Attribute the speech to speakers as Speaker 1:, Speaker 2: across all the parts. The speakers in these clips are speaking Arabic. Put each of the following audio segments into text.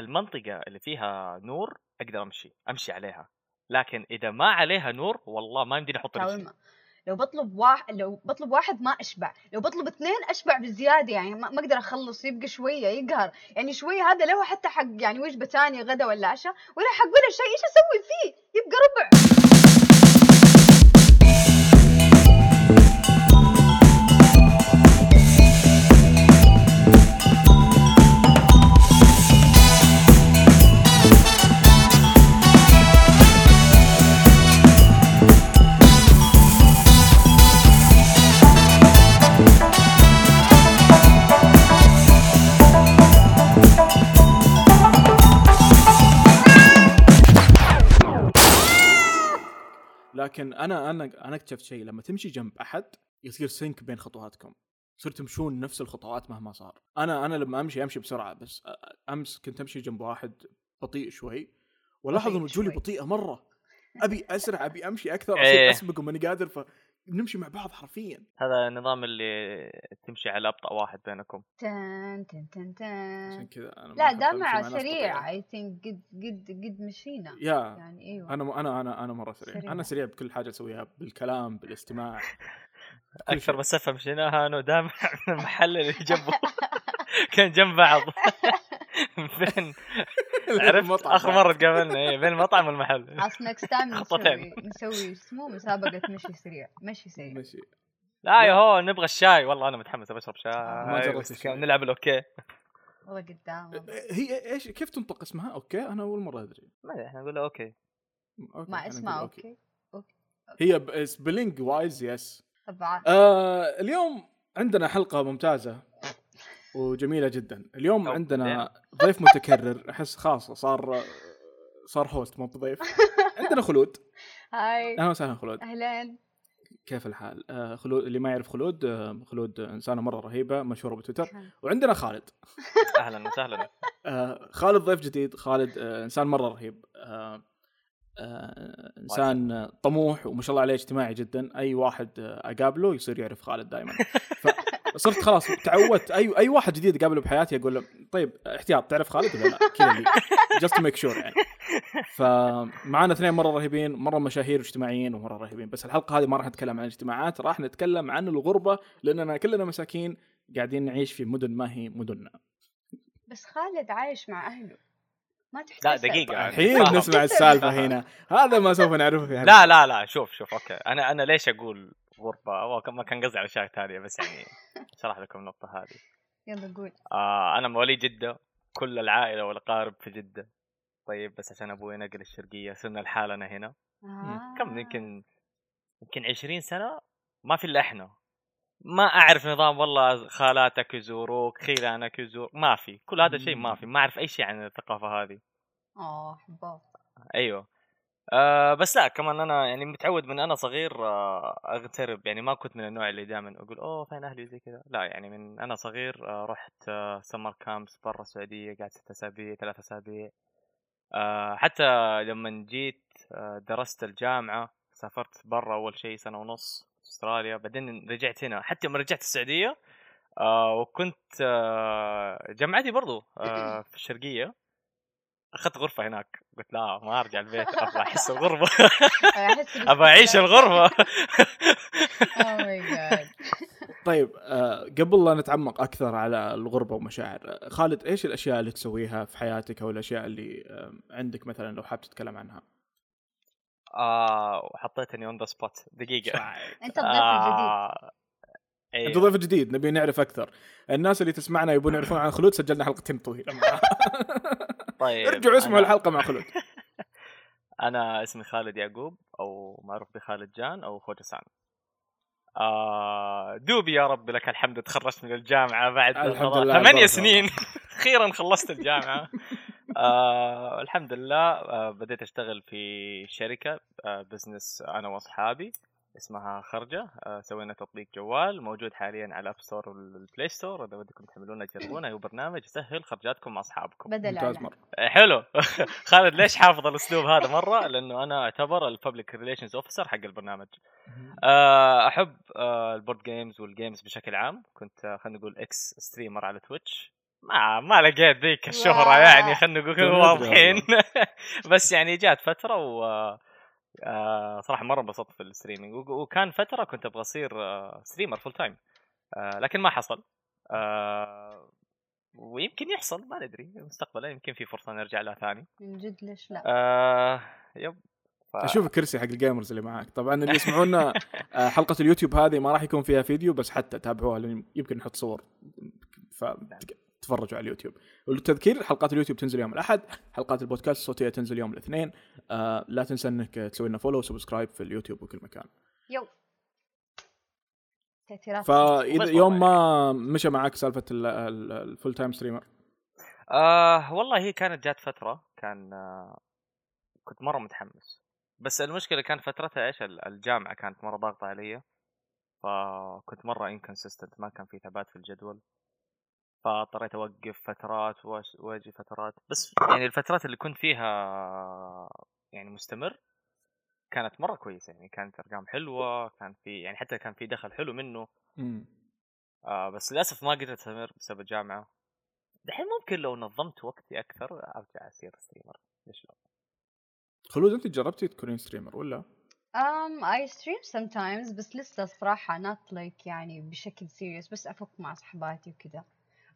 Speaker 1: المنطقة اللي فيها نور أقدر أمشي أمشي عليها. لكن إذا ما عليها نور والله ما يمديني أحط رجلي.
Speaker 2: لو بطلب واحد لو بطلب واحد ما أشبع. لو بطلب اثنين أشبع بزيادة يعني ما أقدر أخلص يبقى شوية يقهر. يعني شوية هذا له حتى حق يعني وجبة ثانية غدا ولا عشاء ولا حق ولا شيء إيش أسوي فيه؟ يبقى ربع.
Speaker 3: لكن أنا أنا أنا اكتشفت شيء لما تمشي جنب أحد يصير سينك بين خطواتكم صرت تمشون نفس الخطوات مهما صار أنا أنا لما أمشي أمشي بسرعة بس أمس كنت أمشي جنب واحد بطيء شوي ولاحظ
Speaker 2: بطيء
Speaker 3: ان رجولي. بطيئة مرة أبي أسرع أبي أمشي أكثر
Speaker 1: إيه.
Speaker 3: اصير أسبق وماني قادر فنمشي مع بعض حرفيا.
Speaker 1: هذا النظام اللي تمشي على أبطأ واحد بينكم.
Speaker 2: تن تن تن
Speaker 3: عشان
Speaker 2: تن
Speaker 3: كذا أنا
Speaker 2: لا
Speaker 3: ناس
Speaker 2: سريع. اي ثينك قد قد قد مشينا.
Speaker 3: يا.
Speaker 2: يعني أيوه.
Speaker 3: أنا أنا أنا أنا مرة سريع.
Speaker 2: سريع.
Speaker 3: أنا سريع بكل حاجة أسويها بالكلام بالاستماع.
Speaker 1: أكثر مسافه مشيناها أنا ودام المحل اللي جنبه. كان جنب بعض. بين عرفت؟
Speaker 3: المطعم.
Speaker 1: آخر مرة تقابلنا إيه بين المطعم والمحل.
Speaker 2: خلاص نكست تايم. نسوي نسوي اسمه مسابقة مشي سريع. مشي سريع.
Speaker 3: ماشي
Speaker 1: لا يا هو نبغى الشاي. والله أنا متحمس بشرب
Speaker 3: ما
Speaker 1: شاي.
Speaker 3: جربت الشاي.
Speaker 1: نلعب الاوكي
Speaker 2: والله قدام. والله.
Speaker 3: هي إيش كيف تنطق اسمها؟ okay أنا أول مرة أدري.
Speaker 1: ما أدري إحنا نقول
Speaker 3: Okey
Speaker 2: مع
Speaker 3: أنا
Speaker 2: اسمها Okey
Speaker 3: هي spelling wise yes
Speaker 2: طبعا.
Speaker 3: آه اليوم عندنا حلقة ممتازة. وجميلة جدا. اليوم
Speaker 1: أوه،
Speaker 3: عندنا ضيف متكرر. أحس خاصة صار صار host مو بضيف. عندنا خلود.
Speaker 2: hi.
Speaker 3: أهلا وسهلا خلود.
Speaker 2: اهلين
Speaker 3: كيف الحال؟ آه خلود اللي ما يعرف خلود آه خلود إنسانة مرة رهيبة مشهورة بتويتر. وعندنا خالد.
Speaker 1: أهلا وسهلا.
Speaker 3: آه خالد ضيف جديد. خالد آه إنسان مرة رهيب. آه آه إنسان طموح وما شاء الله عليه اجتماعي جدا. أي واحد آه أقابله يصير يعرف خالد دائما فصرت خلاص تعودت. اي أي واحد جديد اقابله بحياتي أقول له طيب احتياط تعرف خالد ولا لا؟ كذا just to make sure يعني. فمعانا اثنين مرة رهيبين مرة مشاهير اجتماعيين ومرة رهيبين. بس الحلقة هذه ما راح نتكلم عن الاجتماعات راح نتكلم عن الغربة لأننا كلنا مساكين قاعدين نعيش في مدن ما هي مدننا.
Speaker 2: بس خالد عايش مع أهله. ما تحتاج
Speaker 1: لا. دقيقة.
Speaker 3: الحين. نسمع السالفة هنا. هذا ما سوف نعرفه في
Speaker 1: لا لا لا شوف شوف أوكي. أنا أنا ليش أقول غربه هو كان- ما كان قصدي على اشياء ثانية بس يعني اشرح لكم النقطة هذه.
Speaker 2: يلا قول.
Speaker 1: آه أنا مواليد جدة. كل العائلة والأقارب في جدة. طيب بس عشان أبوي نقل الشرقية صرنا لحالنا هنا.
Speaker 2: آه.
Speaker 1: كم؟ يمكن يمكن 20 سنة. ما في إلا إحنا. ما أعرف نظام والله خالاتك يزوروك خيلانك يزور. ما في. كل هذا الشيء ما في. ما أعرف أي شيء عن الثقافة هذه.
Speaker 2: آه حباب
Speaker 1: أيوه. آه بس لا كمان أنا يعني متعود من أنا صغير آه أغترب. يعني ما كنت من النوع اللي دائما أقول أوه فين أهلي زي كذا. لا يعني من أنا صغير آه رحت آه سمر كامبس برا السعودية قعدت ست أسابيع ثلاث أسابيع. آه حتى لما جيت آه درست الجامعة سافرت برا أول شيء سنة ونص أستراليا بعدين رجعت هنا. حتى لما رجعت السعودية آه وكنت آه جامعتي برضو آه في الشرقية. أخذت غرفة هناك. قلت لا ما أرجع البيت أبغى أحس الغربه أبغى أعيش الغربه
Speaker 2: جاد
Speaker 3: طيب آه قبل لا نتعمق أكثر على الغربة ومشاعر آه، خالد إيش الأشياء اللي تسويها في حياتك أو الأشياء اللي آه عندك مثلا لو حاب تتكلم عنها؟
Speaker 1: آه وحطيتني on the spot دقيقة.
Speaker 2: أنت الضيف الجديد
Speaker 1: آه
Speaker 3: انت ضيف جديد نبي نعرف أكثر. الناس اللي تسمعنا يبون يعرفون عن خلود سجلنا حلقتين طويلة.
Speaker 1: طيب
Speaker 3: ارجعوا اسمعوا
Speaker 1: أنا-
Speaker 3: الحلقة مع خلود.
Speaker 1: أنا اسمي خالد يعقوب أو معروف بخالد جان أو خوجسان آه دوبي يا رب لك الحمد تخرجت من الجامعة بعد ثمانية. سنين. أخيرا خلصت الجامعة. آه الحمد لله آه بديت أشتغل في شركة آه business أنا وأصحابي. اسمها خرجة. آه سوينا تطبيق جوال موجود حاليا على ال App Store وال Play Store إذا ودكم تحملونه تجربونه هو برنامج يسهل خرجاتكم مع أصحابكم.
Speaker 2: بدل
Speaker 3: ممتاز
Speaker 2: على
Speaker 3: مرة.
Speaker 1: آه، حلو. خالد ليش حافظ الأسلوب هذا مرة؟ لأنه أنا أعتبر ال public relations officer حق البرنامج. آه، أحب ال board games وال games بشكل عام. كنت خلينا نقول ex streamer على تويتش ما ما لقيت ذيك الشهرة
Speaker 2: وا.
Speaker 1: يعني خلينا نقول واضحين. بس يعني جات فترة و آه، صراحة مرة انبسطت في ال streaming. وك- وكان فترة كنت أبغى أصير آه، streamer full time آه، لكن ما حصل. آه، ويمكن يحصل ما ندري مستقبلا يمكن في فرصة نرجع لها ثاني.
Speaker 2: من جد ليش لا؟
Speaker 1: آه، yep. ف...
Speaker 3: أشوف الكرسي حق ال gamers اللي معاك. طبعا اللي يسمعونا آه، حلقة اليوتيوب هذه ما راح يكون فيها فيديو بس حتى تابعوها لأن يمكن نحط صور. فتفرجوا على اليوتيوب. والتذكير حلقات اليوتيوب تنزل يوم الأحد حلقات البودكاست الصوتية تنزل يوم الاثنين. آه لا تنسى إنك تسوي لنا follow و subscribe في اليوتيوب وكل مكان. yo.
Speaker 1: فإذا
Speaker 3: يوم ما مشى معك سالفة ال full time streamer
Speaker 1: آه والله هي كانت جات فترة كان آه كنت مرة متحمس. بس المشكلة كان فترتها إيش ال- الجامعة كانت مرة ضاغطة علي. فكنت مرة inconsistent ما كان في ثبات في الجدول. فاضطريت أوقف فترات وأجي فترات. بس يعني الفترات اللي كنت فيها يعني مستمر كانت مرة كويسة. يعني كانت أرقام حلوة كان في يعني حتى كان في دخل حلو منه.
Speaker 3: مم.
Speaker 1: آه بس للأسف ما قدرت أستمر بسبب الجامعة. دحين ممكن لو نظمت وقتي أكثر أرجع أصير streamer ليش لا؟
Speaker 3: خلود أنت جربتي تكونين streamer ولا؟
Speaker 2: Um, I stream sometimes بس لسه صراحة not like يعني بشكل serious بس أفك مع صحباتي وكذا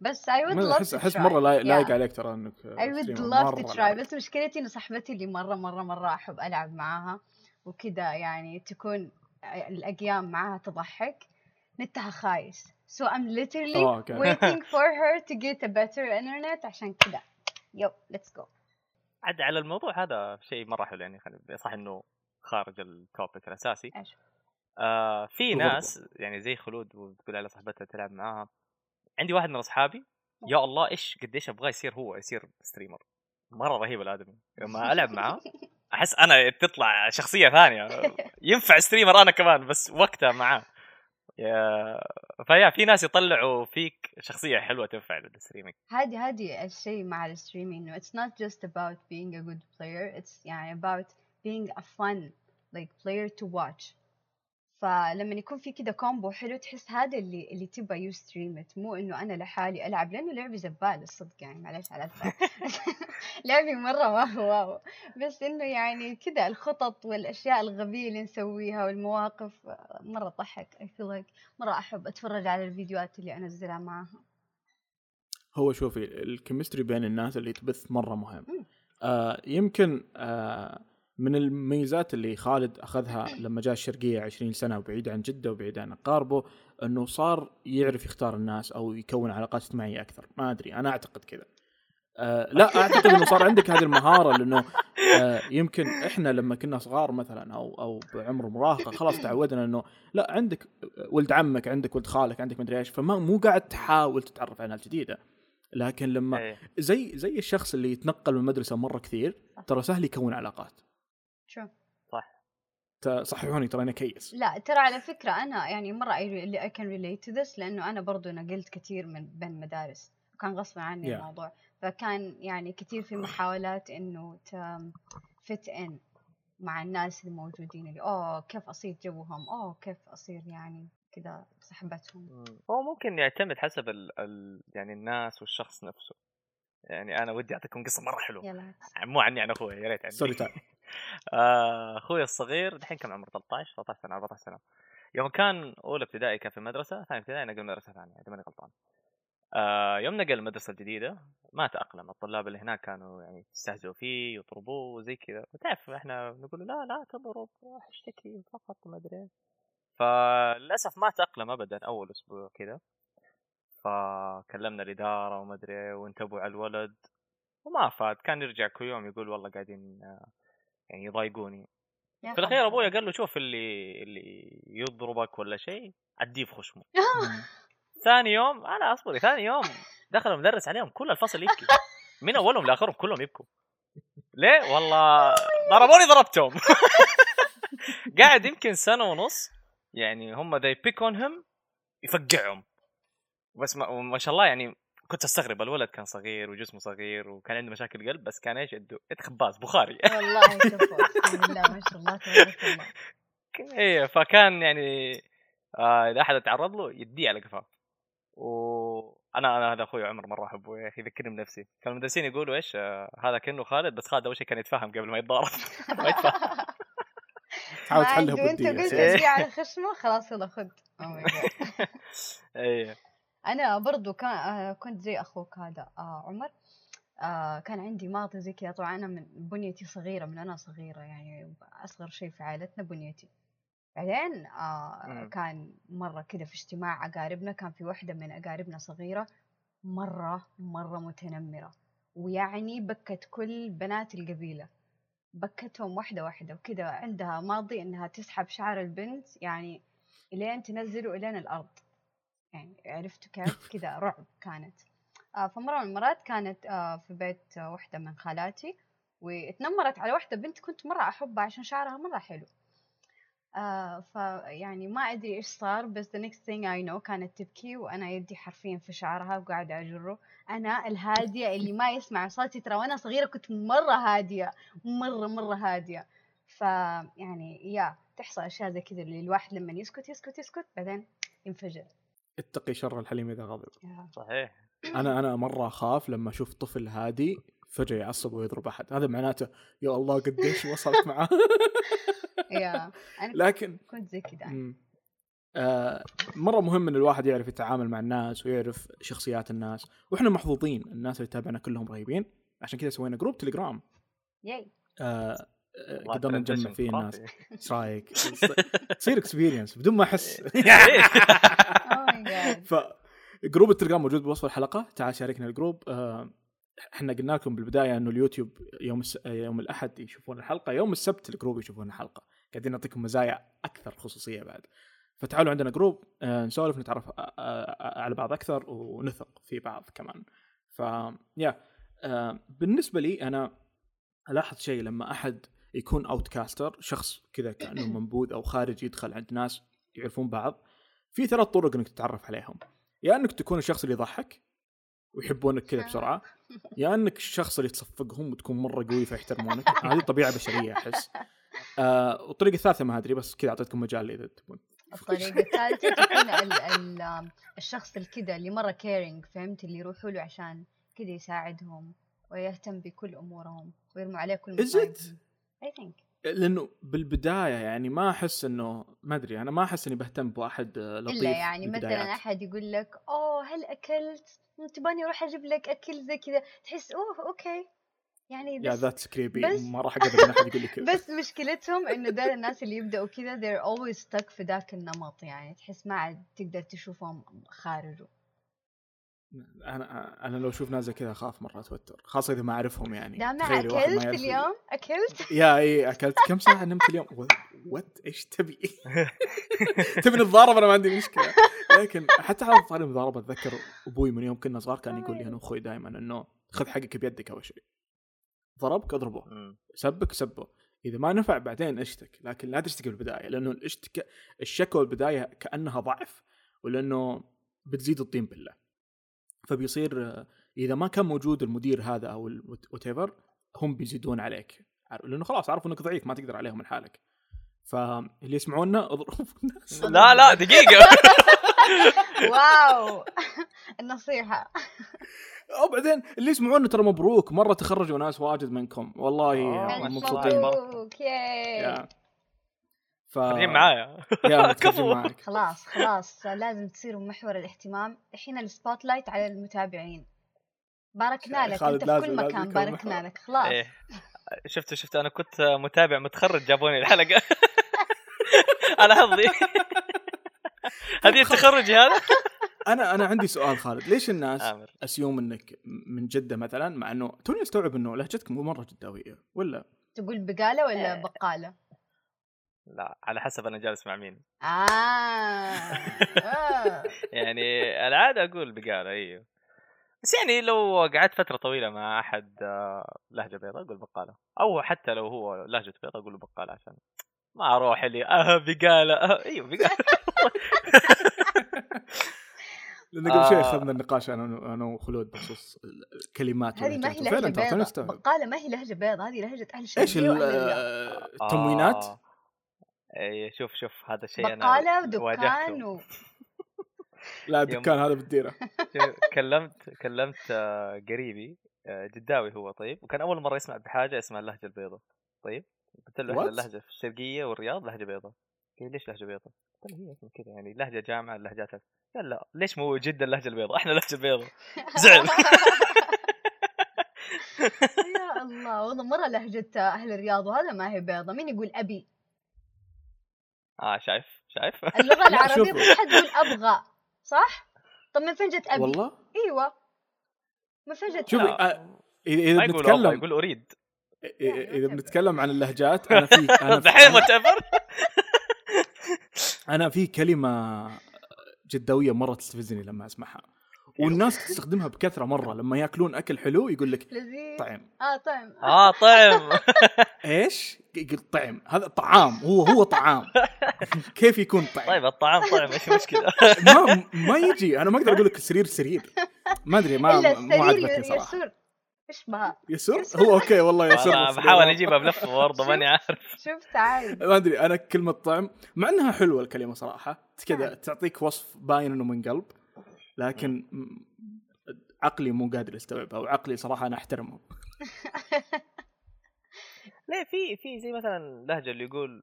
Speaker 2: بس I would
Speaker 3: ما
Speaker 2: love
Speaker 3: احس
Speaker 2: to
Speaker 3: أحس
Speaker 2: try.
Speaker 3: مرة لايق
Speaker 2: Yeah.
Speaker 3: لايق عليك ترى إنك
Speaker 2: love to
Speaker 3: مرة
Speaker 2: try
Speaker 3: لايق.
Speaker 2: بس مشكلتي إنه صاحبتي اللي مرة مرة مرة أحب ألعب معاها وكذا يعني تكون الأيام معاها تضحك نتها خايس so I'm literally
Speaker 3: أوه، أوكي.
Speaker 2: waiting for her to get a better internet عشان كذا يو let's go
Speaker 1: عاد على الموضوع هذا شيء مرة حلو يعني خلي صح إنه خارج ال topic
Speaker 2: الأساسي؟
Speaker 1: آه في. ناس يعني زي خلود وتقول على صاحبتها تلعب معاها عندي واحد من أصحابي يا الله إيش قديش أبغاه يصير هو يصير streamer مرة رهيب الآدمي. لما ألعب معاه أحس أنا تطلع شخصية ثانية. ينفع streamer أنا كمان بس وقتها معاه يا فيا في ناس يطلعوا فيك شخصية حلوة تنفع لل streaming
Speaker 2: هذه هذه الشيء مع ال streaming انه it's not just about being a good player. It's يعني about being a fun like player to watch. فلما يكون في كده combo حلو تحس هذا اللي اللي تبغى you stream مو إنه أنا لحالي ألعب لأنه لعبي زبال الصدق يعني معلش على لعبي مرة ما هو واو. بس إنه يعني كده الخطط والأشياء الغبية اللي نسويها والمواقف مرة تضحك I feel like مرة أحب أتفرج على الفيديوهات اللي أنزلها معاها.
Speaker 3: هو شوفي الكيمستري بين الناس اللي تبث مرة مهم. آه يمكن آه من الميزات اللي خالد أخذها لما جاء الشرقية 20 سنة وبعيد عن جدة وبعيد عن اقاربه إنه صار يعرف يختار الناس أو يكون علاقات اجتماعية أكثر. ما أدري أنا أعتقد كذا. آه لا أعتقد إنه صار عندك هذه المهارة لأنه آه يمكن إحنا لما كنا صغار مثلا أو أو بعمر مراهقة خلاص تعودنا إنه لا عندك ولد عمك عندك ولد خالك عندك مدري إيش فما مو قاعد تحاول تتعرف على ناس جديدة. لكن لما
Speaker 1: إيه.
Speaker 3: زي زي الشخص اللي يتنقل من المدرسة مرة كثير ترى سهل يكون علاقات.
Speaker 2: شو
Speaker 1: صح.
Speaker 3: صححوني ترى أنا كيس.
Speaker 2: لا ترى على فكرة أنا يعني really- I can relate to this لأنه أنا برضو نقلت كثير من بين مدارس. وكان غصب عني
Speaker 3: Yeah.
Speaker 2: الموضوع. فكان يعني كثير في محاولات إنه fit in مع الناس الموجودين اللي أوه كيف أصير جوهم؟ أوه كيف أصير يعني كذا صحبتهم؟
Speaker 1: مم. هو ممكن يعتمد حسب ال... ال... يعني الناس والشخص نفسه. يعني أنا ودي أعطيكم قصة مرة حلوة.
Speaker 2: يلا
Speaker 1: مو عني عن أخوي يا ريت عني.
Speaker 3: story
Speaker 1: time أخوي الصغير الحين كم عمره؟ 13 13 سنة 14 سنة. يوم كان أولى ابتدائي كان في مدرسة ثاني ابتدائي نقل مدرسه ثانية إذا ماني غلطان. آه يوم نقل المدرسة الجديدة ما تأقلم. الطلاب اللي هناك كانوا يعني يستهزئوا فيه يضربوه وزي كذا. وتعرف إحنا نقول لا لا تضرب اشتكي فقط ما أدري. فللأسف ما تأقلم ابدا أول أسبوع كذا. فكلمنا الإدارة وما أدري إيه وانتبهوا على الولد. وما فاد كان يرجع كل يوم يقول والله قاعدين آه، يعني يضايقوني. في الأخير
Speaker 2: خبر.
Speaker 1: ابويا قال له شوف اللي اللي يضربك ولا شيء أديه في خشمه ثاني يوم أنا أصبري ثاني يوم دخل المدرس عليهم كل الفصل يبكي. من أولهم لآخرهم كلهم يبكوا. ليه؟ والله ضربوني ضربتهم. قاعد يمكن سنة ونص يعني هم they pick on him يفقعهم. بس ما, ما شاء الله يعني كنت أستغرب الولد كان صغير وجسمه صغير وكان عنده مشاكل قلب بس كان إيش؟ يد خباز بخاري.
Speaker 2: والله بالله ما شاء الله تبارك الله.
Speaker 1: إيه فكان يعني آه إذا أحد تعرض له يديه على قفاه. و أنا هذا أخوي عمر مرة أحبه يا أخي يذكرني بنفسي. كان المدرسين يقولوا إيش؟ آه هذا كأنه خالد بس خالد أول شيء كان يتفهم قبل ما يتضارب. ما يتفهم
Speaker 3: تحاول
Speaker 2: ما
Speaker 3: تحلها
Speaker 2: عنده أنت
Speaker 3: بودية
Speaker 2: قلت. اشي على خشمه؟ خلاص يلا خذ Oh.
Speaker 1: إيه.
Speaker 2: أنا برضو كان آه، كنت زي أخوك هذا آه عمر. آه كان عندي ماضي زي كذا. طبعا أنا من بنيتي صغيرة من أنا صغيرة يعني أصغر شيء في عائلتنا بنيتي. بعدين آه. كان مرة كذا في اجتماع أقاربنا كان في واحدة من أقاربنا صغيرة مرة مرة متنمرة. ويعني بكت كل بنات القبيلة. بكتهم واحدة واحدة وكذا عندها ماضي إنها تسحب شعر البنت يعني إلين تنزله إلين الأرض. يعني عرفتوا كيف كذا رعب كانت. آه فمرة من المرات كانت آه في بيت واحدة من خالاتي واتنمرت على واحدة بنت كنت مرة أحبها عشان شعرها مرة حلو. آه فيعني ما أدري إيش صار بس the next thing I know كانت تبكي وأنا يدي حرفيا في شعرها وقاعدة أجره. أنا الهادية اللي ما يسمع صوتي ترى وأنا صغيرة كنت مرة هادية مرة مرة هادية. فيعني يا تحصل أشياء زي كذا اللي الواحد لما يسكت يسكت يسكت بعدين ينفجر.
Speaker 3: اتقي شر الحليم إذا غضب.
Speaker 1: صحيح.
Speaker 3: أنا أنا مرة أخاف لما أشوف طفل هادي فجأة يعصب ويضرب أحد. هذا معناته يا الله قديش وصلت معاه.
Speaker 2: يا أنا
Speaker 3: لكن
Speaker 2: كنت زي كذا.
Speaker 3: آه مرة مهم إن الواحد يعرف يتعامل مع الناس ويعرف شخصيات الناس. وإحنا محظوظين الناس اللي تابعنا كلهم رهيبين. عشان كذا سوينا group تليجرام
Speaker 2: yay.
Speaker 3: آه آه، قدرنا نجمع فيه الناس. إيش رأيك؟ تصير experience بدون ما
Speaker 2: أحس.
Speaker 3: ف group التليجرام موجود بوصف الحلقة. تعال شاركنا ال group. آه، إحنا قلنا لكم بالبداية انه اليوتيوب يوم الس... يوم الأحد يشوفون الحلقة يوم السبت ال group يشوفون الحلقة. قاعدين نعطيكم مزايا أكثر خصوصية بعد. فتعالوا عندنا group آه، نسولف نتعرف آه، على بعض أكثر ونثق في بعض كمان. ف yeah بالنسبة لي أنا ألاحظ شيء لما أحد يكون outcaster شخص كذا كأنه منبوذ أو خارج يدخل عند ناس يعرفون بعض. في ثلاث طرق إنك تتعرف عليهم. يا إنك تكون الشخص اللي يضحك ويحبونك كذا بسرعة يا إنك الشخص اللي تصفقهم وتكون مرة قوي فيحترمونك. هذه طبيعة بشرية أحس. آه والطريقة الثالثة ما أدري بس كذا أعطيتكم مجال إذا تبون.
Speaker 2: الطريقة الثالثة تكون ال ال الشخص الكذا اللي مرة caring فهمت؟ اللي يروحوا له عشان كذا يساعدهم ويهتم بكل أمورهم ويرموا عليه كل? مصايبهم. I think.
Speaker 3: لأنه بالبداية يعني ما أحس إنه ما أدري أنا ما أحس إني بهتم بواحد آه، لطيف
Speaker 2: الا يعني. مثلا أحد يقول لك أوه هل أكلت؟ تبغاني أروح أجيب لك أكل زي كذا. تحس أوه okay. يعني
Speaker 3: yeah
Speaker 2: بس
Speaker 3: that's
Speaker 2: creepy
Speaker 3: ما راح أقدر أحد يقول لي كذا.
Speaker 2: بس مشكلتهم إنه دول الناس اللي يبدأوا كذا they're always stuck في ذاك النمط يعني تحس ما عاد تقدر تشوفهم خارجه
Speaker 3: أنا أنا لو أشوف ناس زي كذا أخاف مرة أتوتر خاصة إذا ما أعرفهم يعني.
Speaker 2: دامع
Speaker 3: تخيلي واحد ما أكلت
Speaker 2: اليوم؟ أكلت؟
Speaker 3: يا إي أكلت. كم ساعة نمت اليوم؟ وات إيش تبي؟ تبي نتضارب؟ أنا ما عندي مشكلة. لكن حتى على طاري المضاربة أتذكر أبوي من يوم كنا صغار كان يقول لي أنا وأخوي دائما إنه خذ حقك بيدك أول شيء. ضربك اضربه. سبك سبه. إذا ما نفع بعدين اشتك. لكن لا تشتكي بالبداية لأنه الاشتكاء الشكوى بالبدايه كأنها ضعف ولأنه بتزيد الطين بله فبيصير إذا ما كان موجود المدير هذا أو whatever هم بيزيدون عليك. لأنه خلاص عرفوا إنك ضعيف ما تقدر عليهم من حالك فاللي يسمعونا اضربوا الناس.
Speaker 1: لا لا دقيقة.
Speaker 2: واو. النصيحة.
Speaker 3: أو بعدين اللي يسمعونا ترى مبروك مرة تخرجوا ناس واجد منكم. والله
Speaker 1: آه،
Speaker 3: مبسوطين.
Speaker 2: مبروك
Speaker 3: ف
Speaker 1: معايا.
Speaker 3: يا
Speaker 1: كفو.
Speaker 2: خلاص خلاص. لازم تصيروا محور الاهتمام. الحين ال spotlight على المتابعين. باركنا لك أنت في كل مكان. باركنا. لك. خلاص.
Speaker 1: إيه. شفت شفت أنا كنت متابع متخرج جابوني الحلقة. على حظي. هذه التخرجي هذا؟
Speaker 3: أنا أنا عندي سؤال خالد. ليش الناس
Speaker 1: عامة
Speaker 3: assume إنك من جدة مثلا مع إنه توني أستوعب إنه لهجتكم مو مرة جداوية ولا؟
Speaker 2: تقول بقالة ولا
Speaker 1: إيه. لا على حسب أنا جالس مع مين
Speaker 2: آه. آه.
Speaker 1: يعني العادة أقول بقالة إيوه بس يعني لو قعدت فترة طويلة مع أحد آه، لهجة بيضاء أقول بقالة أو حتى لو هو لهجة بيضاء أقول له بقالة عشان ما أروح اللي آه بقالة آه إيوه بقالة
Speaker 3: لأن قبل شوي
Speaker 1: آه.
Speaker 3: اخذنا النقاش أنا أنا وخلود بخصوص الكلمات
Speaker 2: هذه ما هي
Speaker 3: توني
Speaker 2: بيضاء بقالة ما هي لهجة بيضاء هذه لهجة أهل
Speaker 3: إيش
Speaker 2: الشرقية
Speaker 3: ال-
Speaker 2: وأهل الرياض
Speaker 3: آه، التموينات
Speaker 1: آه. اي شوف شوف هذا الشيء أنا
Speaker 2: بقالة ودكان
Speaker 1: واجهته
Speaker 2: و...
Speaker 3: لا الدكان هذا بالديره
Speaker 1: كلمت كلمت آه، قريبي آه، جداوي هو طيب وكان أول مرة يسمع بحاجة اسمها اللهجة البيضاء طيب قلت له
Speaker 3: إحنا؟
Speaker 1: اللهجة في الشرقية والرياض لهجة بيضاء قال ليش لهجة بيضاء؟ قلت له هي اسمها كذا يعني لهجة جامعة اللهجات. قال لا ليش مو جدا اللهجة البيضاء؟ إحنا اللهجه البيضاء زعل
Speaker 2: يا الله والله مرة لهجة أهل الرياض وهذا ما هي بيضة مين يقول أبي
Speaker 1: آه شايف شايف.
Speaker 2: اللغة
Speaker 3: العربية.
Speaker 2: ما حد يقول أبغى صح؟ طب من فين جت أبي؟
Speaker 3: والله؟
Speaker 2: إيوه. من فين جت؟
Speaker 3: شوفي
Speaker 2: أبي؟
Speaker 3: آه، إذا بنتكلم
Speaker 1: يقول أريد.
Speaker 3: إذا إذا بنتكلم عن اللهجات أنا في أنا
Speaker 1: دحين
Speaker 3: في
Speaker 1: وات
Speaker 3: أنا في كلمة جدوية مرة تستفزني لما أسمعها. والناس تستخدمها بكثرة مرة. لما ياكلون أكل حلو يقول لك
Speaker 2: لذيذ.
Speaker 3: طعم.
Speaker 2: آه طعم.
Speaker 1: آه طعم.
Speaker 3: إيش؟ يقول طعم. هذا طعام. هو هو طعام. كيف يكون طعم؟
Speaker 1: طيب الطعام طعم. إيش المشكلة؟
Speaker 3: ما ما يجي. أنا ما أقدر أقول لك سرير سرير. ما أدري ما ما عجبتني صراحة.
Speaker 2: يسر إيش بها؟
Speaker 3: يسر هو أوكي والله يسر
Speaker 1: بحاول أجيبها بلفة برضه ماني عارف.
Speaker 2: شفت عادي.
Speaker 3: ما أدري أنا كلمة طعم. مع إنها حلوة الكلمة صراحة. كذا تعطيك وصف باين إنه من قلب. لكن عقلي مو قادر يستوعبها وعقلي صراحة أنا أحترمه.
Speaker 1: ليه في في زي مثلا لهجة اللي يقول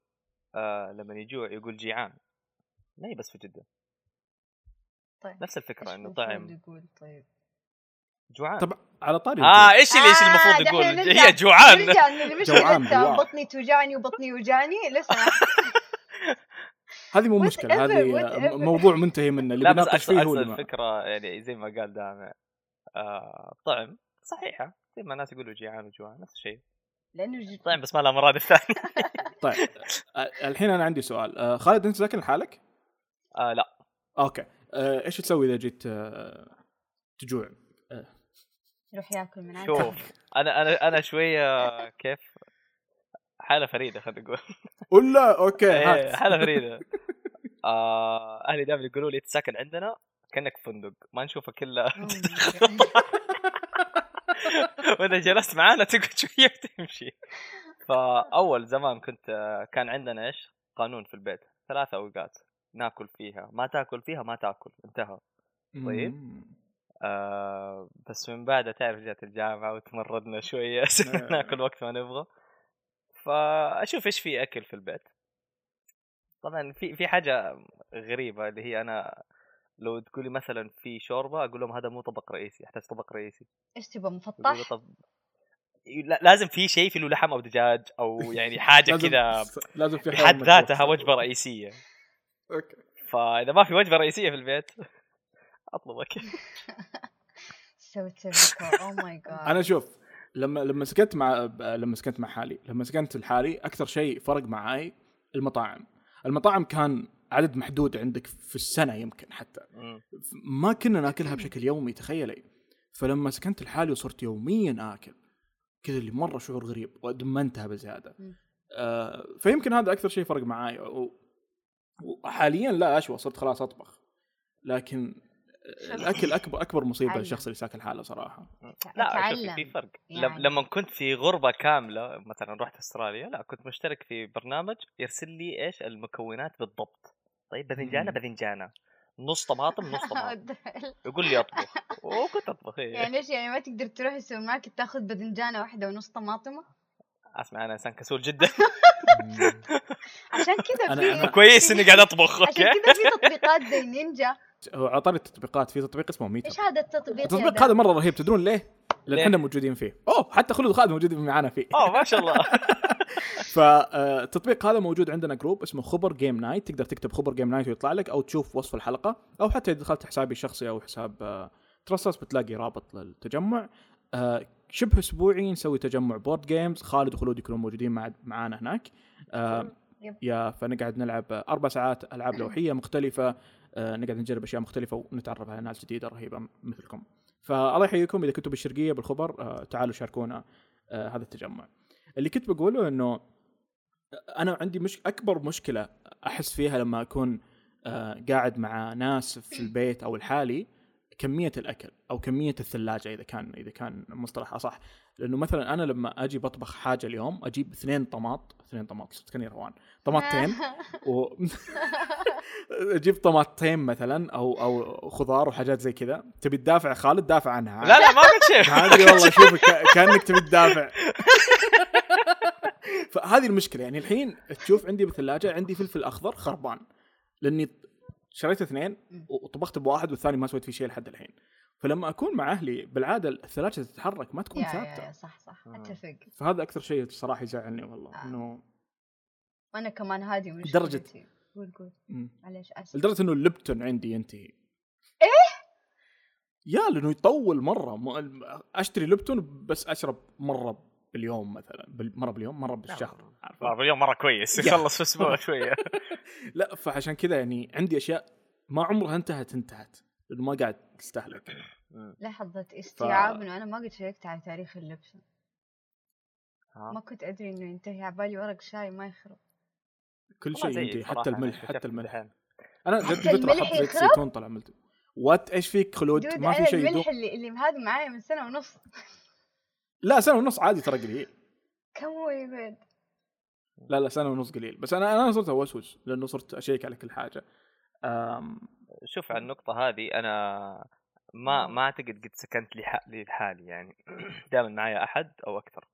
Speaker 1: آه لما يجوع يقول جيعان. ما هي بس في جدة.
Speaker 2: طيب
Speaker 1: نفس
Speaker 2: الفكرة
Speaker 1: إنه
Speaker 2: المفروض
Speaker 1: طعم
Speaker 2: يقول؟ طيب.
Speaker 1: جوعان.
Speaker 3: طب على طاري
Speaker 1: آه إيش اللي إيش
Speaker 2: آه،
Speaker 1: المفروض
Speaker 2: دحين
Speaker 1: يقول؟ هي جوعان.
Speaker 3: جوعان.
Speaker 2: بطني توجعني وبطني يوجعني لسه
Speaker 3: هذه مو مشكلة هذه. موضوع منتهي منه اللي بيناقش فيه هو
Speaker 1: الفكرة يعني زي ما قال دامع آه طعم صحيحة زي ما الناس يقولوا جيعان وجوعان نفس الشيء
Speaker 2: لأنه.
Speaker 1: طعم بس ما لها مرادف ثانية
Speaker 3: طيب آه، الحين أنا عندي سؤال آه، خالد أنت ساكن لحالك؟
Speaker 1: آه لا
Speaker 3: أوكي آه، إيش تسوي إذا جيت آه، تجوع؟
Speaker 2: يروح ياكل من عندك
Speaker 1: شوف أنا أنا أنا شوية كيف حالة فريدة خلينا نقول.
Speaker 3: ولا أوكي
Speaker 1: إيه،
Speaker 3: هات.
Speaker 1: حالة فريدة. آه أهلي دائما يقولوا لي تسكن عندنا كأنك فندق. ما نشوفك
Speaker 2: إلا God.
Speaker 1: وإذا جلست معانا تقعد شوية وتمشي. فأول زمان كنت كان عندنا إيش؟ قانون في البيت. ثلاثة أوقات. ناكل فيها. ما تاكل فيها ما تاكل. انتهى. طيب. آه بس من بعدها تعرف جات الجامعة وتمردنا شوية. صرنا ناكل وقت ما نبغى. فأشوف إيش في أكل في البيت. طبعا في في حاجة غريبة اللي هي أنا لو تقولي مثلا في شوربة أقول لهم هذا مو طبق رئيسي يحتاج طبق رئيسي.
Speaker 2: إيش تبغى مفطح؟
Speaker 1: طب لا- لازم في شيء في له لحم أو دجاج أو يعني حاجة
Speaker 3: لازم-
Speaker 1: كذا
Speaker 3: لازم في
Speaker 1: بحد ذاتها. وجبة رئيسية.
Speaker 3: أوكي.
Speaker 1: فإذا ما في وجبة رئيسية في البيت أطلبك.
Speaker 2: سويت سيرفيكو أو ماي جاد
Speaker 3: أنا شوف لما لما سكنت مع لما سكنت مع حالي لما سكنت لحالي أكثر شيء فرق معاي المطاعم. المطاعم كان عدد محدود عندك في السنة يمكن حتى. ما كنا ناكلها بشكل يومي تخيلي. فلما سكنت لحالي وصرت يوميا آكل. كذا اللي مرة شعور غريب وأدمنتها
Speaker 2: بزيادة.
Speaker 3: آه فيمكن هذا أكثر شيء فرق معاي. و- وحاليا لا أشوى صرت خلاص أطبخ. لكن الأكل اكبر أكبر
Speaker 2: مصيبة.
Speaker 3: للشخص اللي ساكن لحاله صراحة.
Speaker 1: لا شوفي. في فرق.
Speaker 2: يعني.
Speaker 1: لم- لما كنت في غربة كاملة مثلا رحت أستراليا لا كنت مشترك في برنامج يرسل لي إيش؟ المكونات بالضبط. طيب باذنجانه. باذنجانه نص طماطم نص طماطم. يقول لي أطبخ. وكنت أطبخ إيه.
Speaker 2: يعني إيش؟ يعني ما تقدر تروح السوبر ماركت تاخذ باذنجانه واحدة ونص طماطمه
Speaker 1: أسمع أنا إنسان كسول جدا.
Speaker 2: عشان كذا في
Speaker 1: كويس إني قاعد أطبخ
Speaker 2: عشان
Speaker 1: أوكي.
Speaker 2: كذا في تطبيقات زي نينجا.
Speaker 3: هو عطاري التطبيقات في تطبيق اسمه ميتر
Speaker 2: إيش هذا التطبيق
Speaker 3: التطبيق؟ هذا؟ مرة رهيب تدرون ليه؟
Speaker 1: لأن؟
Speaker 3: إحنا موجودين فيه. أوه حتى خلود خالد موجودين معنا فيه.
Speaker 1: أوه ما شاء الله.
Speaker 3: فالتطبيق هذا موجود عندنا جروب اسمه خبر جيم نايت تقدر تكتب خبر جيم نايت ويطلع لك أو تشوف وصف الحلقة أو حتى إذا دخلت حسابي الشخصي أو حساب آه، ترسس بتلاقي رابط للتجمع. آه، شبه أسبوعي نسوي تجمع board games خالد وخلود يكونون موجودين مع معانا هناك. آه،
Speaker 2: yep.
Speaker 3: yeah فنقعد نلعب أربع ساعات ألعاب لوحية مختلفة آه، نقعد نجرب أشياء مختلفة ونتعرف على ناس جديدة رهيبة مثلكم. فالله يحييكم. إذا كنتوا بالشرقية بالخبر آه، تعالوا شاركونا آه، هذا التجمع. اللي كنت بقوله إنه أنا عندي مش أكبر مشكلة أحس فيها لما أكون آه، قاعد مع ناس في البيت أو الحالي كمية الأكل أو كمية الثلاجة إذا كان إذا كان مصطلح اصح لأنه مثلا أنا لما أجي بطبخ حاجة اليوم أجيب اثنين طماط اثنين طماط صرت كأني روان. طماطتين و أجيب طماطتين مثلا أو أو خضار وحاجات زي كذا. تبي تدافع؟ خالد دافع عنها.
Speaker 1: لا لا ما قلت شيء.
Speaker 3: هذه والله شوف كأنك تبي تدافع. فهذه المشكلة. يعني الحين تشوف عندي بالثلاجه عندي فلفل أخضر خربان. لأني شريت اثنين وطبخت بواحد والثاني ما سويت فيه شيء لحد الحين. فلما أكون مع أهلي بالعادة الثلاجة تتحرك ما تكون
Speaker 2: يا-
Speaker 3: ثابتة.
Speaker 2: يا صح صح
Speaker 1: مم.
Speaker 2: أتفق.
Speaker 3: فهذا أكثر شيء صراحة يزعلني والله
Speaker 2: آه.
Speaker 3: إنه
Speaker 2: وأنا كمان هذه
Speaker 3: لدرجة-
Speaker 2: مشكلتي قول قول. معليش أسف.
Speaker 3: لدرجة إنه الليبتون عندي ينتهي
Speaker 2: إيه؟
Speaker 3: يا لأنه يطول مرة. أشتري ليبتون بس أشرب مرة باليوم مثلا بال- مرة باليوم مرة بالشهر عارفة؟
Speaker 1: والله اليوم مرة كويس. يخلص في أسبوع شوية.
Speaker 3: لا فعشان كذا يعني عندي أشياء ما عمرها انتهت انتهت. لأنه ما قاعد تستهلك
Speaker 2: لحظة استيعاب إنه أنا ما قد شيكت على تاريخ اللبس. ما؟ كنت أدري إنه ينتهي. على بالي ورق شاي ما يخرب.
Speaker 3: كل شيء ينتهي حتى الملح
Speaker 1: اكتشفت
Speaker 3: حتى الملح.
Speaker 2: أنا
Speaker 3: جت فتره أحط زيت؟ زيتون طلع ملت وات؟ إيش فيك خلود؟ ما في شيء
Speaker 2: الملح اللي اللي هذا معايا من سنة ونص.
Speaker 3: لا سنة ونص عادي ترى قليل.
Speaker 2: كم هو يبعد؟
Speaker 3: لا لا سنة ونص قليل. بس أنا أنا صرت أوسوس لأنه صرت أشيك على كل حاجة. أم
Speaker 1: شوف على النقطة هذه أنا ما ما أعتقد قد سكنت لح- لحالي يعني. دائما معايا أحد أو أكثر.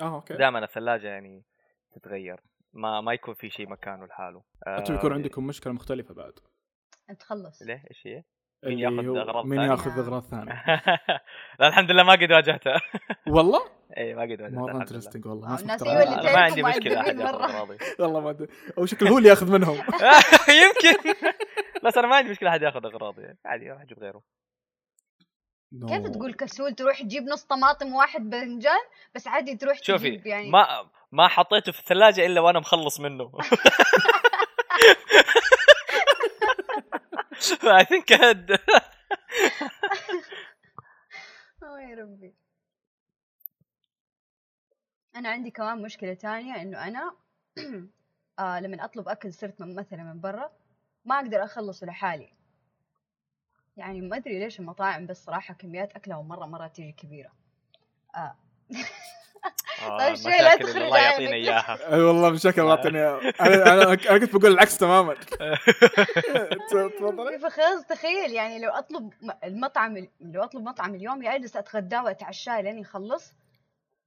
Speaker 3: آه أوكي.
Speaker 1: دائما الثلاجة يعني تتغير. ما ما يكون في شيء مكانه لحاله.
Speaker 3: أنتم يكون
Speaker 1: آه،
Speaker 3: عندكم مشكلة مختلفة بعد.
Speaker 2: انت خلص
Speaker 1: ليه؟ إيش هي؟ مين
Speaker 3: اللي
Speaker 1: ياخذ
Speaker 3: مين
Speaker 1: ثانية؟
Speaker 3: ياخذ أغراض ثانية؟
Speaker 1: لا الحمد لله ما قد واجهتها
Speaker 3: والله؟
Speaker 1: إي ما قد واجهتها
Speaker 3: مره. انترستنج والله
Speaker 2: الناس
Speaker 1: ما عندي مشكلة
Speaker 2: أحد
Speaker 1: ياخذ
Speaker 3: والله ما أدري. أو شكله هو اللي ياخذ منهم.
Speaker 1: يمكن. بس أنا ما عندي مشكلة أحد ياخذ أغراضي. عادي أروح أجيب غيره.
Speaker 2: كيف تقول كسول تروح تجيب نص طماطم واحد باذنجان بس عادي تروح
Speaker 1: شوفي
Speaker 2: تجيب يعني؟
Speaker 1: ما ما حطيته في الثلاجة إلا وأنا مخلص منه. I think had
Speaker 2: يا ربي. أنا عندي كمان مشكلة تانية إنه أنا آه لما أطلب أكل صرت من مثلا من برا ما أقدر أخلصه لحالي. يعني ما أدري ليش المطاعم بس صراحة كميات اكلها مرة مرة تيجي كبيرة. آه.
Speaker 1: آه،
Speaker 2: طيب شوي لا تخرج
Speaker 1: الله
Speaker 2: عينك.
Speaker 1: يعطينا إياها.
Speaker 3: أي والله بشكل واطني أنا أنا أنا كنت بقول العكس تماما. تفضلي.
Speaker 2: فخلاص تخيل يعني لو أطلب المطعم لو أطلب مطعم اليوم يا اجلس أتغداه وأتعشاه لين يخلص.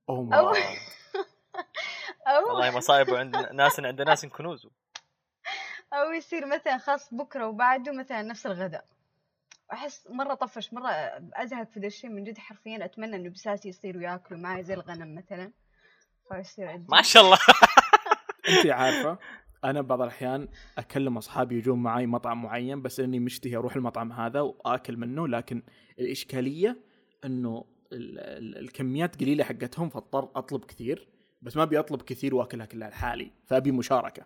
Speaker 3: ماي.
Speaker 2: أو
Speaker 1: والله مصايب عند ناس عند ناس كنوز
Speaker 2: أو يصير مثلا خاص بكرة وبعده مثلا نفس الغداء. أحس مرة طفش مرة أزهق في ذا الشيء من جد حرفيا أتمنى إنه بساسي يصيروا ياكلوا معي زي الغنم مثلا. فيصير.
Speaker 1: ما شاء الله.
Speaker 3: انت عارفة أنا بعض الأحيان أكلم أصحابي يجون معي مطعم معين بس إني مشتهي أروح المطعم هذا وآكل منه لكن الإشكالية إنه ال- ال- الكميات قليلة حقتهم فاضطر أطلب كثير بس ما أبي أطلب كثير وأكلها كلها لحالي فأبي مشاركة.